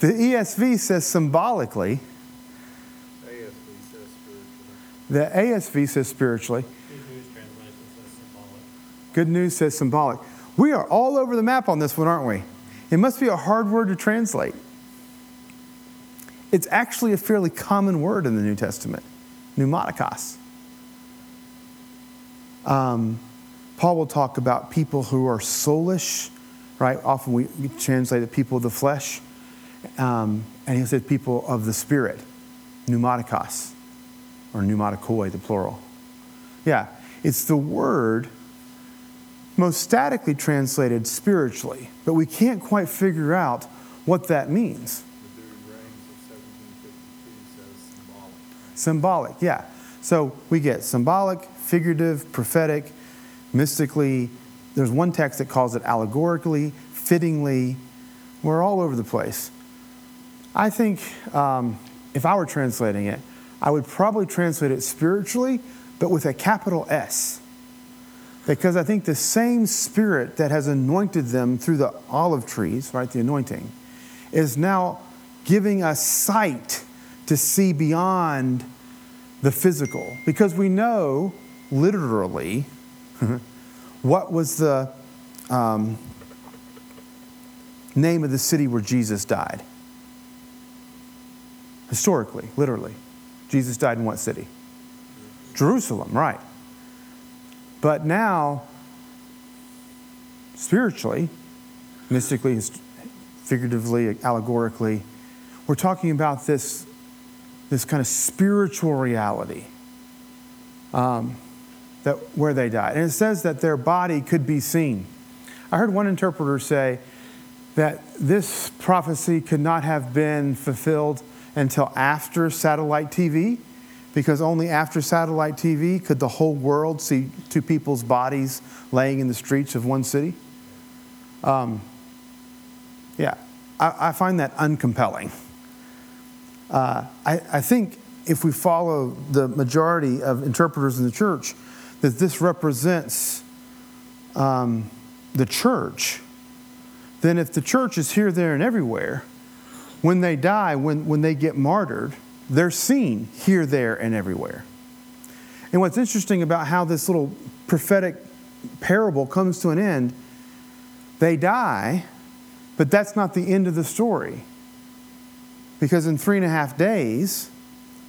The ESV says symbolically. ASV says. The ASV says spiritually. Good News says symbolic. Good news says symbolic. We are all over the map on this one, aren't we? It must be a hard word to translate. It's actually a fairly common word in the New Testament pneumatikos. Um, Paul will talk about people who are soulish, right? Often we translate it people of the flesh. Um, and he said people of the spirit, pneumatikos, or pneumatikoi, the plural. Yeah, it's the word most statically translated spiritually, but we can't quite figure out what that means. The Dude Reigns of 1752 says symbolic. Symbolic, yeah. So we get symbolic, figurative, prophetic, mystically. There's one text that calls it allegorically, fittingly. We're all over the place. I think um, if I were translating it, I would probably translate it spiritually, but with a capital S. Because I think the same spirit that has anointed them through the olive trees, right, the anointing, is now giving us sight to see beyond the physical. Because we know literally what was the um, name of the city where Jesus died. Historically, literally. Jesus died in what city? Jerusalem, right. But now, spiritually, mystically, figuratively, allegorically, we're talking about this, this kind of spiritual reality um, that where they died. And it says that their body could be seen. I heard one interpreter say that this prophecy could not have been fulfilled until after satellite TV because only after satellite TV could the whole world see two people's bodies laying in the streets of one city. Um, yeah, I, I, find that uncompelling. Uh, I, I think if we follow the majority of interpreters in the church, that this represents um, the church, then if the church is here, there, and everywhere, when they die, when, when they get martyred, they're seen here, there, and everywhere. And what's interesting about how this little prophetic parable comes to an end, they die, but that's not the end of the story. Because in three and a half days,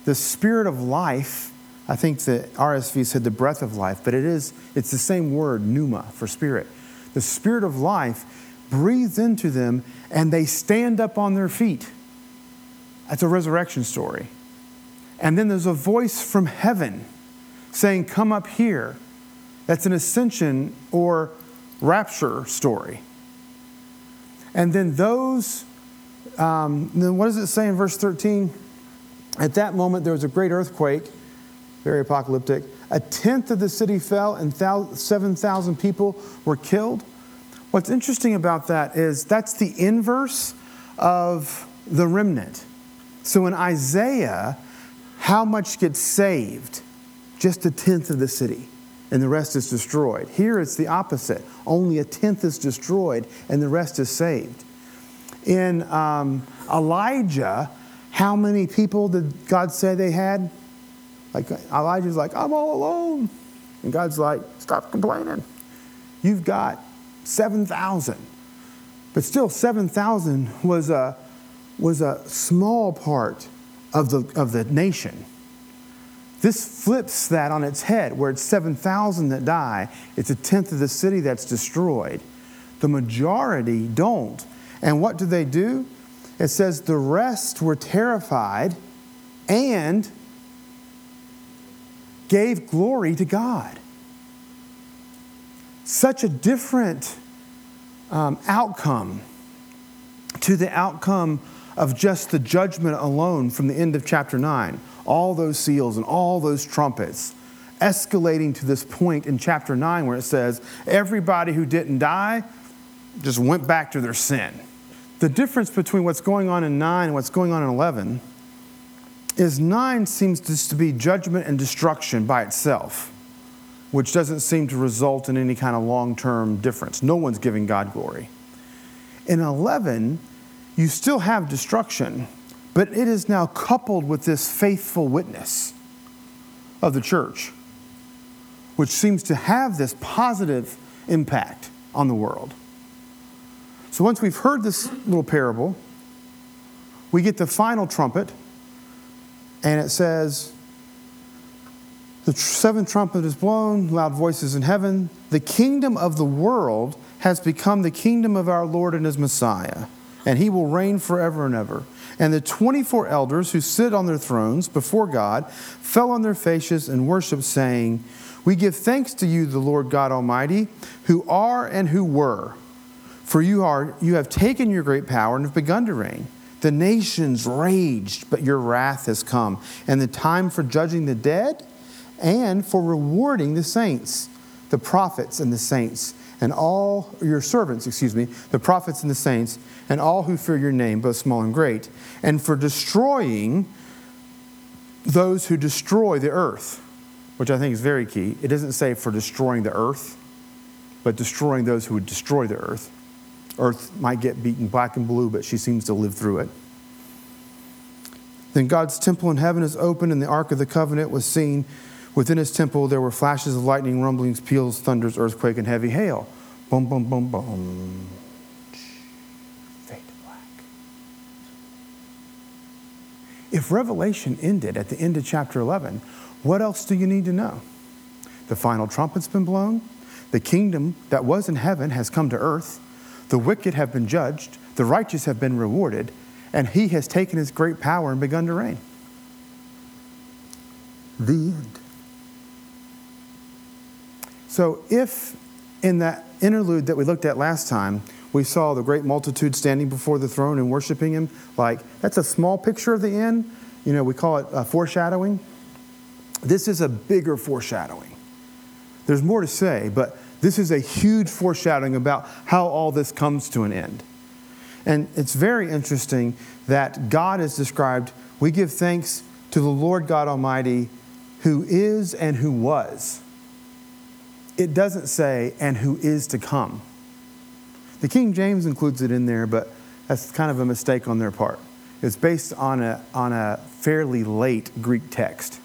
the spirit of life, I think the RSV said the breath of life, but it is, it's the same word, pneuma, for spirit. The spirit of life breathes into them and they stand up on their feet. That's a resurrection story. And then there's a voice from heaven saying, Come up here. That's an ascension or rapture story. And then those, um, then what does it say in verse 13? At that moment, there was a great earthquake, very apocalyptic. A tenth of the city fell, and 7,000 people were killed. What's interesting about that is that's the inverse of the remnant. So in Isaiah, how much gets saved? Just a tenth of the city, and the rest is destroyed. Here it's the opposite. Only a tenth is destroyed, and the rest is saved. In um, Elijah, how many people did God say they had? Like Elijah's like, I'm all alone. And God's like, stop complaining. You've got 7,000. But still, 7,000 was a was a small part of the, of the nation. This flips that on its head, where it's 7,000 that die, it's a tenth of the city that's destroyed. The majority don't. And what do they do? It says the rest were terrified and gave glory to God. Such a different um, outcome to the outcome of just the judgment alone from the end of chapter 9. All those seals and all those trumpets, escalating to this point in chapter 9 where it says, everybody who didn't die just went back to their sin. The difference between what's going on in 9 and what's going on in 11 is nine seems just to be judgment and destruction by itself, which doesn't seem to result in any kind of long term difference. No one's giving God glory. In 11, you still have destruction, but it is now coupled with this faithful witness of the church, which seems to have this positive impact on the world. So once we've heard this little parable, we get the final trumpet, and it says, The seventh trumpet is blown, loud voices in heaven. The kingdom of the world has become the kingdom of our Lord and his Messiah, and he will reign forever and ever. And the 24 elders who sit on their thrones before God fell on their faces and worshiped, saying, We give thanks to you, the Lord God Almighty, who are and who were. For you, are, you have taken your great power and have begun to reign. The nations raged, but your wrath has come, and the time for judging the dead and for rewarding the saints, the prophets and the saints, and all your servants, excuse me, the prophets and the saints, and all who fear your name, both small and great, and for destroying those who destroy the earth, which I think is very key. It doesn't say for destroying the earth, but destroying those who would destroy the earth. Earth might get beaten black and blue, but she seems to live through it. Then God's temple in heaven is opened, and the Ark of the Covenant was seen. Within his temple, there were flashes of lightning, rumblings, peals, thunders, earthquake, and heavy hail. Boom, boom, boom, boom. Fade to black. If Revelation ended at the end of chapter 11, what else do you need to know? The final trumpet's been blown. The kingdom that was in heaven has come to earth. The wicked have been judged. The righteous have been rewarded. And he has taken his great power and begun to reign. The end. So, if in that interlude that we looked at last time, we saw the great multitude standing before the throne and worshiping him, like that's a small picture of the end. You know, we call it uh, foreshadowing. This is a bigger foreshadowing. There's more to say, but this is a huge foreshadowing about how all this comes to an end. And it's very interesting that God is described, we give thanks to the Lord God Almighty who is and who was. It doesn't say, and who is to come. The King James includes it in there, but that's kind of a mistake on their part. It's based on a, on a fairly late Greek text.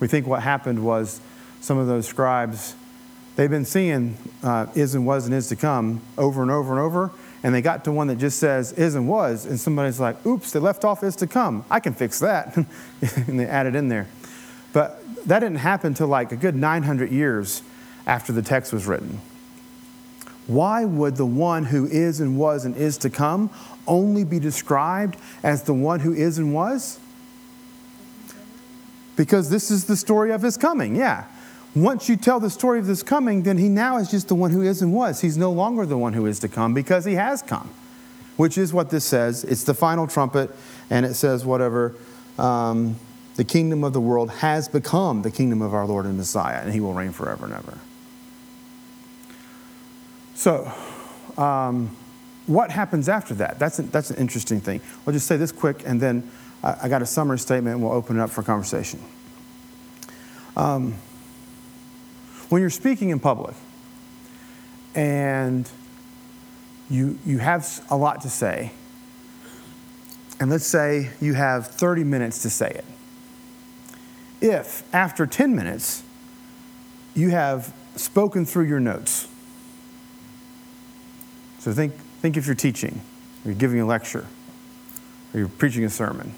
We think what happened was some of those scribes, they've been seeing uh, is and was and is to come over and over and over, and they got to one that just says is and was, and somebody's like, oops, they left off is to come. I can fix that. and they added in there. But that didn't happen until like a good 900 years after the text was written. Why would the one who is and was and is to come only be described as the one who is and was? Because this is the story of his coming, yeah. Once you tell the story of this coming, then he now is just the one who is and was. He's no longer the one who is to come because he has come, which is what this says. It's the final trumpet, and it says, whatever, um, the kingdom of the world has become the kingdom of our Lord and Messiah, and he will reign forever and ever. So, um, what happens after that? That's, that's an interesting thing. I'll just say this quick, and then I, I got a summary statement, and we'll open it up for conversation. Um, when you're speaking in public and you, you have a lot to say, and let's say you have 30 minutes to say it. If after 10 minutes you have spoken through your notes, so think, think if you're teaching, or you're giving a lecture, or you're preaching a sermon.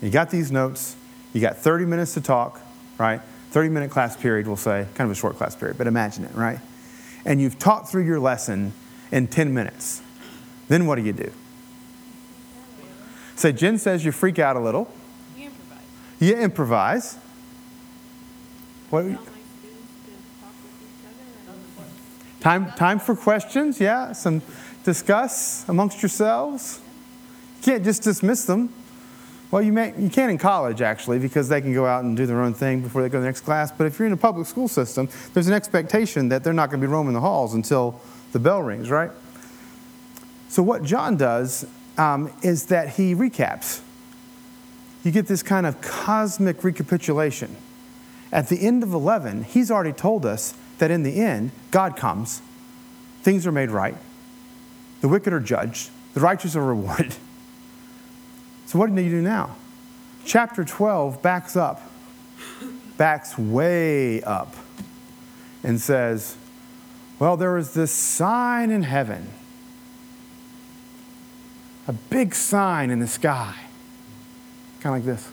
You got these notes, you got 30 minutes to talk, right? 30 minute class period, we'll say, kind of a short class period, but imagine it, right? And you've taught through your lesson in 10 minutes. Then what do you do? Say, so Jen says you freak out a little. You improvise. You improvise. What? Time, time for questions, yeah. Some discuss amongst yourselves. You can't just dismiss them. Well, you, may, you can in college, actually, because they can go out and do their own thing before they go to the next class. But if you're in a public school system, there's an expectation that they're not going to be roaming the halls until the bell rings, right? So, what John does um, is that he recaps. you get this kind of cosmic recapitulation. At the end of 11, he's already told us that in the end, God comes, things are made right, the wicked are judged, the righteous are rewarded. So, what do you do now? Chapter 12 backs up, backs way up, and says, Well, there was this sign in heaven, a big sign in the sky, kind of like this.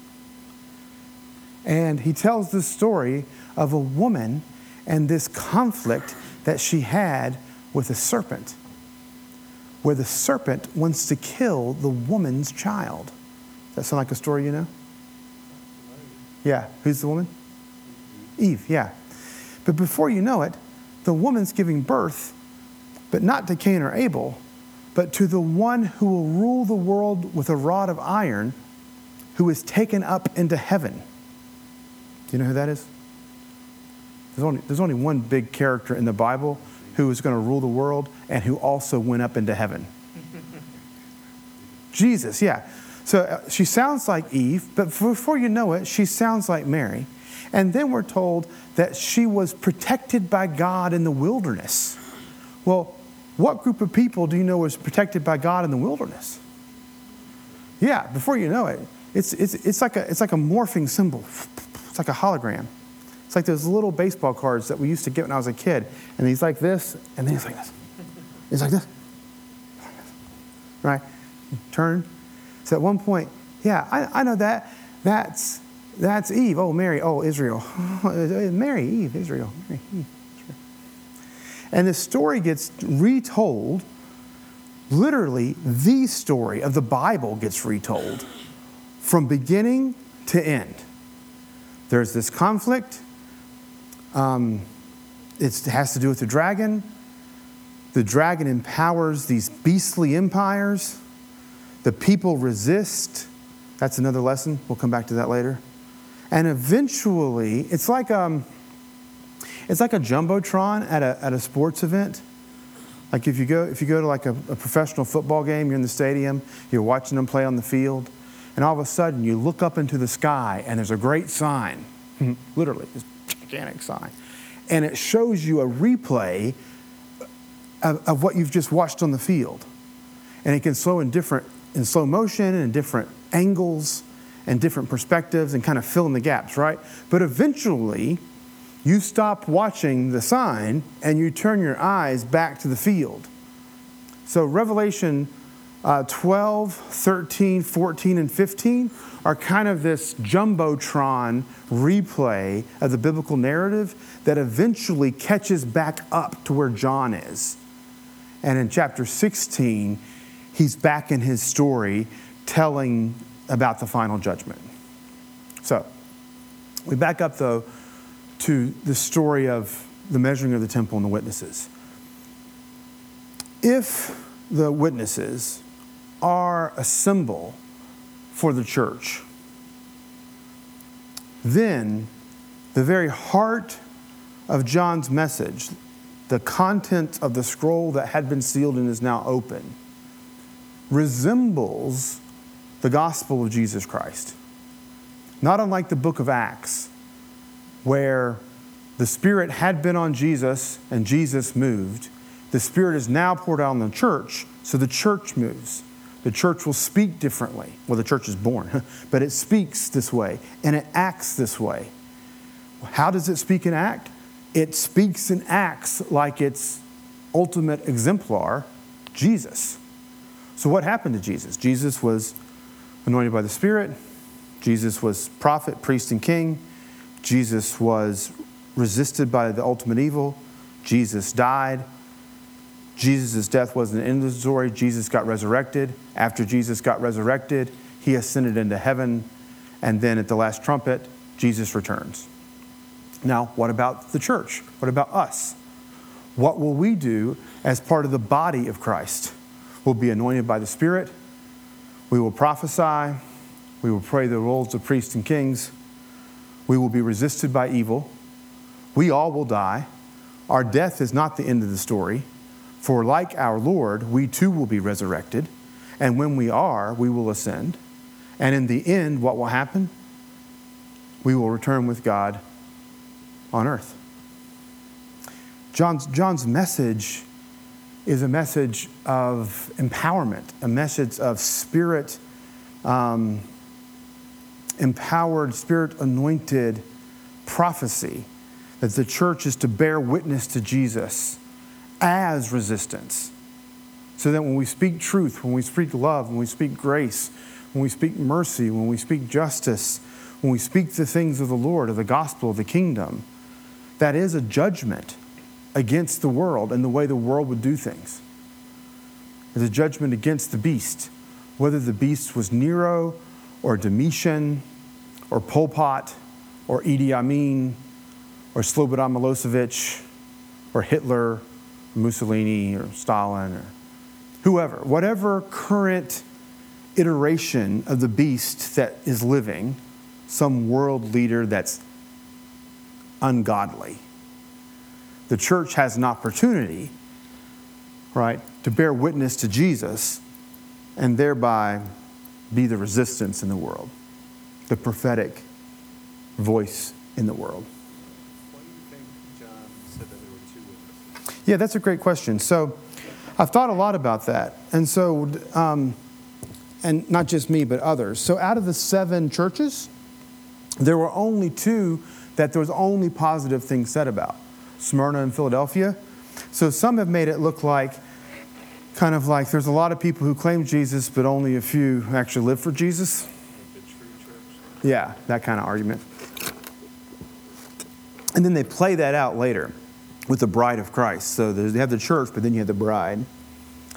And he tells the story of a woman and this conflict that she had with a serpent, where the serpent wants to kill the woman's child. Does that sound like a story you know? Yeah. Who's the woman? Eve, yeah. But before you know it, the woman's giving birth, but not to Cain or Abel, but to the one who will rule the world with a rod of iron, who is taken up into heaven. Do you know who that is? There's only, there's only one big character in the Bible who is going to rule the world and who also went up into heaven. Jesus, yeah. So uh, she sounds like Eve, but before you know it, she sounds like Mary. And then we're told that she was protected by God in the wilderness. Well, what group of people do you know was protected by God in the wilderness? Yeah, before you know it, it's, it's, it's, like, a, it's like a morphing symbol. It's like a hologram. It's like those little baseball cards that we used to get when I was a kid. And he's like this, and then he's like this. He's like this. Right? Turn. So at one point, yeah, I, I know that. That's, that's Eve. Oh, Mary. Oh, Israel. Mary, Eve, Israel. Mary, Eve. And the story gets retold. Literally, the story of the Bible gets retold from beginning to end. There's this conflict. Um, it has to do with the dragon. The dragon empowers these beastly empires. The people resist. That's another lesson. We'll come back to that later. And eventually, it's like, um, it's like a jumbotron at a, at a sports event. Like if you go, if you go to like a, a professional football game, you're in the stadium, you're watching them play on the field, and all of a sudden you look up into the sky and there's a great sign, literally, gigantic sign. And it shows you a replay of, of what you've just watched on the field. And it can slow in different in slow motion and in different angles and different perspectives and kind of fill in the gaps, right? But eventually, you stop watching the sign and you turn your eyes back to the field. So, Revelation uh, 12, 13, 14, and 15 are kind of this jumbotron replay of the biblical narrative that eventually catches back up to where John is. And in chapter 16, he's back in his story telling about the final judgment. So, we back up though to the story of the measuring of the temple and the witnesses. If the witnesses are a symbol for the church, then the very heart of John's message, the content of the scroll that had been sealed and is now open, resembles the gospel of Jesus Christ. Not unlike the book of Acts, where the Spirit had been on Jesus and Jesus moved. The Spirit is now poured out on the church, so the church moves. The church will speak differently. Well, the church is born, but it speaks this way and it acts this way. How does it speak and act? It speaks and acts like its ultimate exemplar, Jesus. So, what happened to Jesus? Jesus was anointed by the Spirit, Jesus was prophet, priest, and king. Jesus was resisted by the ultimate evil. Jesus died. Jesus' death wasn't an end of the story. Jesus got resurrected. After Jesus got resurrected, he ascended into heaven. And then at the last trumpet, Jesus returns. Now, what about the church? What about us? What will we do as part of the body of Christ? We'll be anointed by the Spirit. We will prophesy. We will pray the roles of priests and kings. We will be resisted by evil. We all will die. Our death is not the end of the story. For like our Lord, we too will be resurrected. And when we are, we will ascend. And in the end, what will happen? We will return with God on earth. John's, John's message is a message of empowerment, a message of spirit um, empowered, spirit anointed prophecy that the church is to bear witness to Jesus as resistance. So that when we speak truth, when we speak love, when we speak grace, when we speak mercy, when we speak justice, when we speak the things of the Lord, of the gospel, of the kingdom, that is a judgment against the world and the way the world would do things. It's a judgment against the beast, whether the beast was Nero or Domitian or Pol Pot or Idi Amin or Slobodan Milosevic or Hitler, Mussolini or Stalin or whoever, whatever current iteration of the beast that is living, some world leader that's ungodly. The church has an opportunity, right, to bear witness to Jesus and thereby be the resistance in the world, the prophetic voice in the world. Why do you think John said that there were two witnesses? Yeah, that's a great question. So I've thought a lot about that. And so, um, and not just me, but others. So out of the seven churches, there were only two that there was only positive things said about Smyrna and Philadelphia. So some have made it look like kind of like there's a lot of people who claim Jesus, but only a few actually live for Jesus. Yeah, that kind of argument. And then they play that out later with the bride of Christ. So you have the church, but then you have the bride.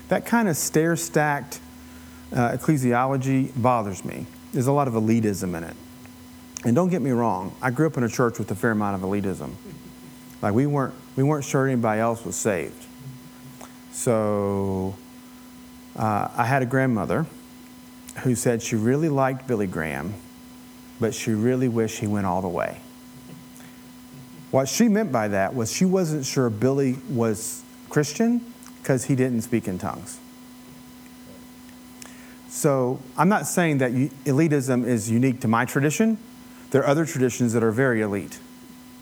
That kind of stair stacked uh, ecclesiology bothers me. There's a lot of elitism in it. And don't get me wrong, I grew up in a church with a fair amount of elitism. Like we weren't, we weren't sure anybody else was saved. So uh, I had a grandmother who said she really liked Billy Graham, but she really wished he went all the way. What she meant by that was she wasn't sure Billy was Christian because he didn't speak in tongues. So I'm not saying that elitism is unique to my tradition. There are other traditions that are very elite,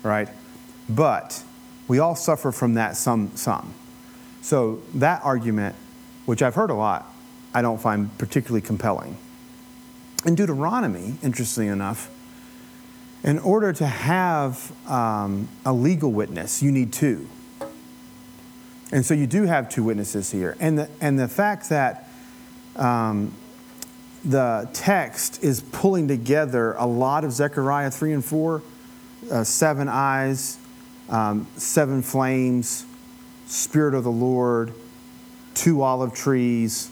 right? But we all suffer from that some some. So that argument, which I've heard a lot, I don't find particularly compelling. In Deuteronomy, interestingly enough, in order to have um, a legal witness, you need two. And so you do have two witnesses here. And the, and the fact that um, the text is pulling together a lot of Zechariah 3 and 4 uh, seven eyes, um, seven flames, Spirit of the Lord, two olive trees,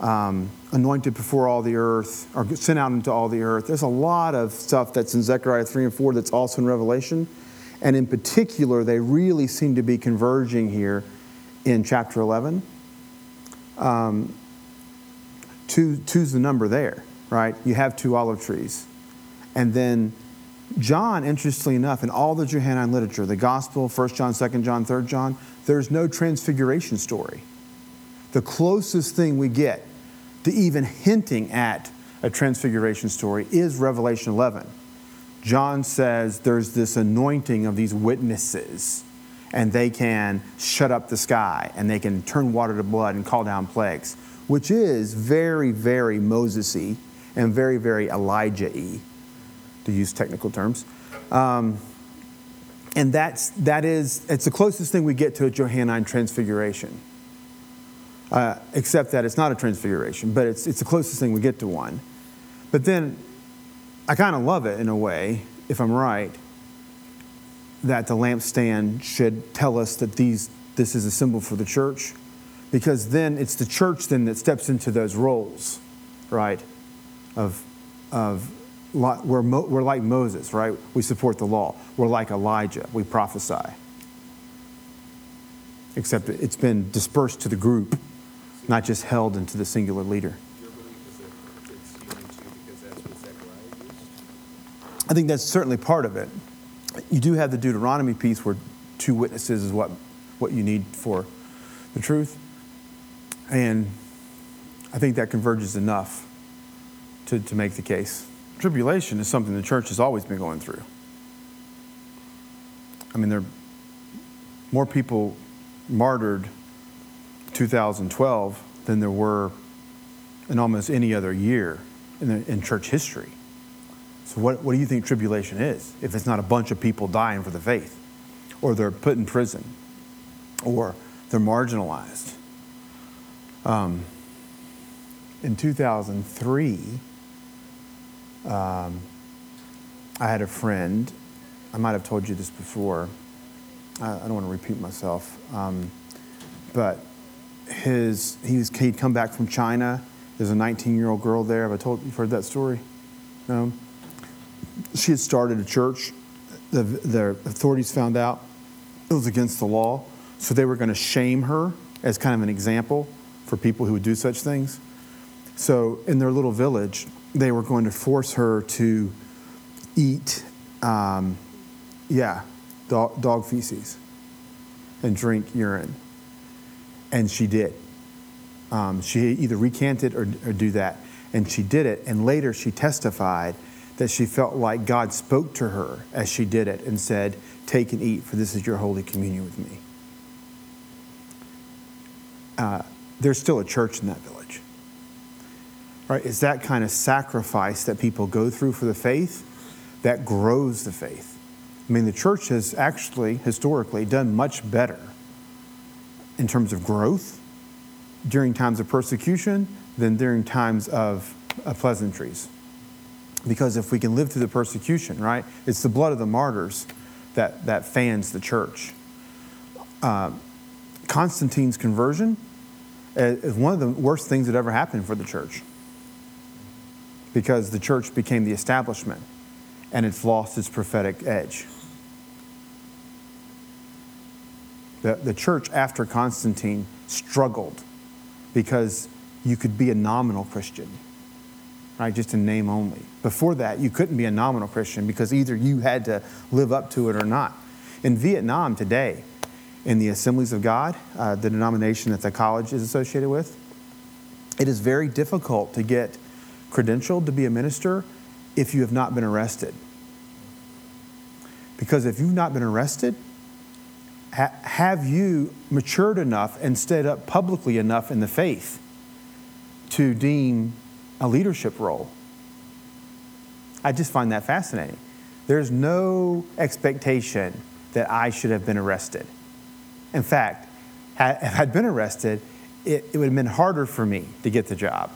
um, anointed before all the earth, or sent out into all the earth. There's a lot of stuff that's in Zechariah 3 and 4 that's also in Revelation. And in particular, they really seem to be converging here in chapter 11. Um, two, two's the number there, right? You have two olive trees. And then John, interestingly enough, in all the Johannine literature, the Gospel, 1 John, 2 John, 3 John, there's no transfiguration story. The closest thing we get to even hinting at a transfiguration story is Revelation 11. John says there's this anointing of these witnesses, and they can shut up the sky, and they can turn water to blood and call down plagues, which is very, very Moses-y and very, very Elijah-y, to use technical terms. Um, and that's, that is, it's the closest thing we get to a Johannine transfiguration. Uh, except that it's not a transfiguration, but it's, it's the closest thing we get to one. But then I kind of love it in a way, if I'm right, that the lampstand should tell us that these, this is a symbol for the church, because then it's the church then that steps into those roles, right? Of, of we're, we're like Moses, right? We support the law. We're like Elijah. We prophesy. Except it's been dispersed to the group, not just held into the singular leader. I think that's certainly part of it. You do have the Deuteronomy piece where two witnesses is what, what you need for the truth. And I think that converges enough to, to make the case. Tribulation is something the church has always been going through. I mean, there are more people martyred 2012 than there were in almost any other year in, the, in church history. So, what, what do you think tribulation is if it's not a bunch of people dying for the faith, or they're put in prison, or they're marginalized? Um, in 2003, um, I had a friend. I might have told you this before. I, I don't want to repeat myself. Um, but his, he was, he'd come back from China. There's a 19 year old girl there. Have I told you've heard that story? No. She had started a church. The, the authorities found out it was against the law, so they were going to shame her as kind of an example for people who would do such things. So in their little village, they were going to force her to eat, um, yeah, dog, dog feces and drink urine. And she did. Um, she either recanted or, or do that. And she did it. And later she testified that she felt like God spoke to her as she did it and said, Take and eat, for this is your holy communion with me. Uh, there's still a church in that village. Right? It's that kind of sacrifice that people go through for the faith that grows the faith. I mean, the church has actually, historically, done much better in terms of growth during times of persecution than during times of, pleasantries. Because if we can live through the persecution, right, it's the blood of the martyrs that, that fans the church. Uh, Constantine's conversion is one of the worst things that ever happened for the church because the church became the establishment and it's lost its prophetic edge. The, the church after Constantine struggled because you could be a nominal Christian, right? Just in name only. Before that, you couldn't be a nominal Christian because either you had to live up to it or not. In Vietnam today, in the Assemblies of God, uh, the denomination that the college is associated with, it is very difficult to get credentialed to be a minister if you have not been arrested. Because if you've not been arrested, ha- have you matured enough and stood up publicly enough in the faith to deem a leadership role? I just find that fascinating. There's no expectation that I should have been arrested. In fact, if I'd been arrested, it, it would have been harder for me to get the job.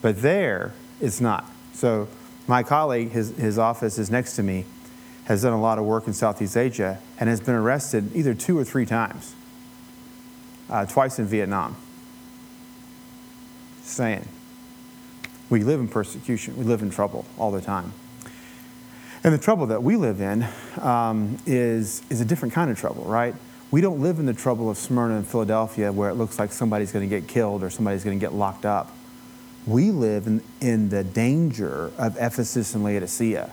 But there, it's not. So, my colleague, his, his office is next to me, has done a lot of work in Southeast Asia and has been arrested either two or three times, uh, twice in Vietnam. saying. We live in persecution, we live in trouble all the time. And the trouble that we live in um, is, is a different kind of trouble, right? We don't live in the trouble of Smyrna and Philadelphia where it looks like somebody's going to get killed or somebody's going to get locked up. We live in, in the danger of Ephesus and Laodicea,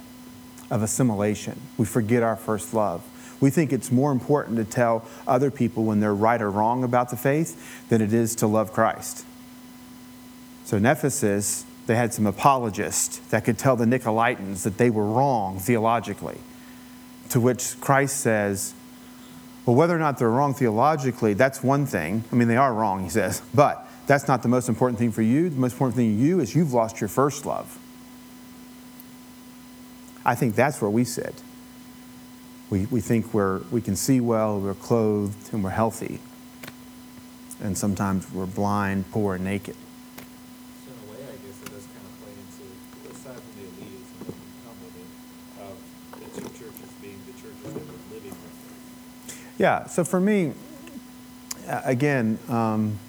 of assimilation. We forget our first love. We think it's more important to tell other people when they're right or wrong about the faith than it is to love Christ. So in Ephesus, they had some apologists that could tell the Nicolaitans that they were wrong theologically. To which Christ says, well, whether or not they're wrong theologically, that's one thing. I mean, they are wrong, he says. But that's not the most important thing for you. The most important thing to you is you've lost your first love. I think that's where we sit. We, we think we're, we can see well, we're clothed, and we're healthy. And sometimes we're blind, poor, and naked. So in a way, I guess it does kind of play into, aside from the elitism that can come with it, of the two churches being the churches that we're living with. Yeah, so for me, again, um,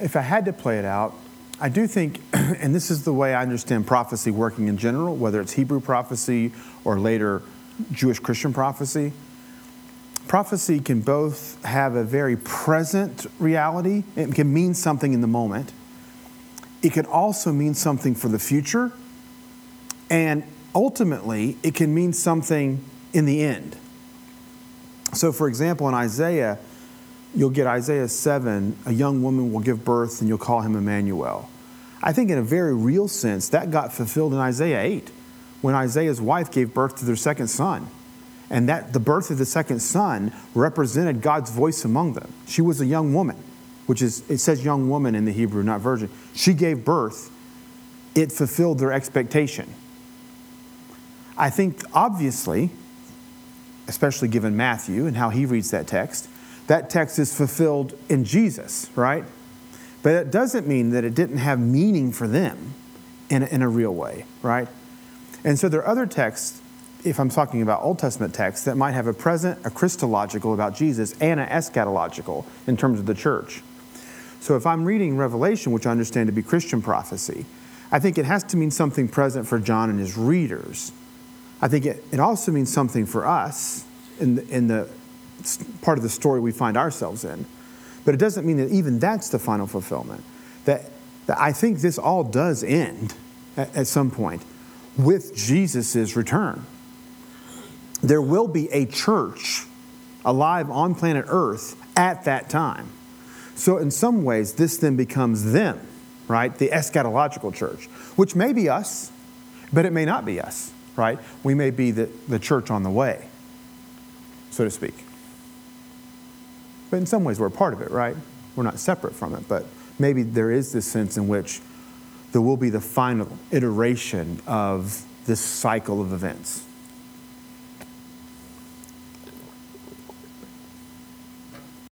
if I had to play it out, I do think, and this is the way I understand prophecy working in general, whether it's Hebrew prophecy or later Jewish Christian prophecy, prophecy can both have a very present reality, it can mean something in the moment, it can also mean something for the future, and ultimately, it can mean something in the end. So, for example, in Isaiah, you'll get Isaiah 7, a young woman will give birth and you'll call him Emmanuel. I think, in a very real sense, that got fulfilled in Isaiah 8 when Isaiah's wife gave birth to their second son. And that the birth of the second son represented God's voice among them. She was a young woman, which is, it says young woman in the Hebrew, not virgin. She gave birth, it fulfilled their expectation. I think, obviously, especially given Matthew and how he reads that text, that text is fulfilled in Jesus, right? But it doesn't mean that it didn't have meaning for them in a, in a real way, right? And so there are other texts, if I'm talking about Old Testament texts, that might have a present, a Christological about Jesus, and an eschatological in terms of the church. So if I'm reading Revelation, which I understand to be Christian prophecy, I think it has to mean something present for John and his readers. I think it, it also means something for us in the, in the part of the story we find ourselves in. But it doesn't mean that even that's the final fulfillment. That, that I think this all does end at, at some point with Jesus' return. There will be a church alive on planet Earth at that time. So, in some ways, this then becomes them, right? The eschatological church, which may be us, but it may not be us, right? We may be the, the church on the way, so to speak. But in some ways, we're a part of it, right? We're not separate from it, but maybe there is this sense in which there will be the final iteration of this cycle of events.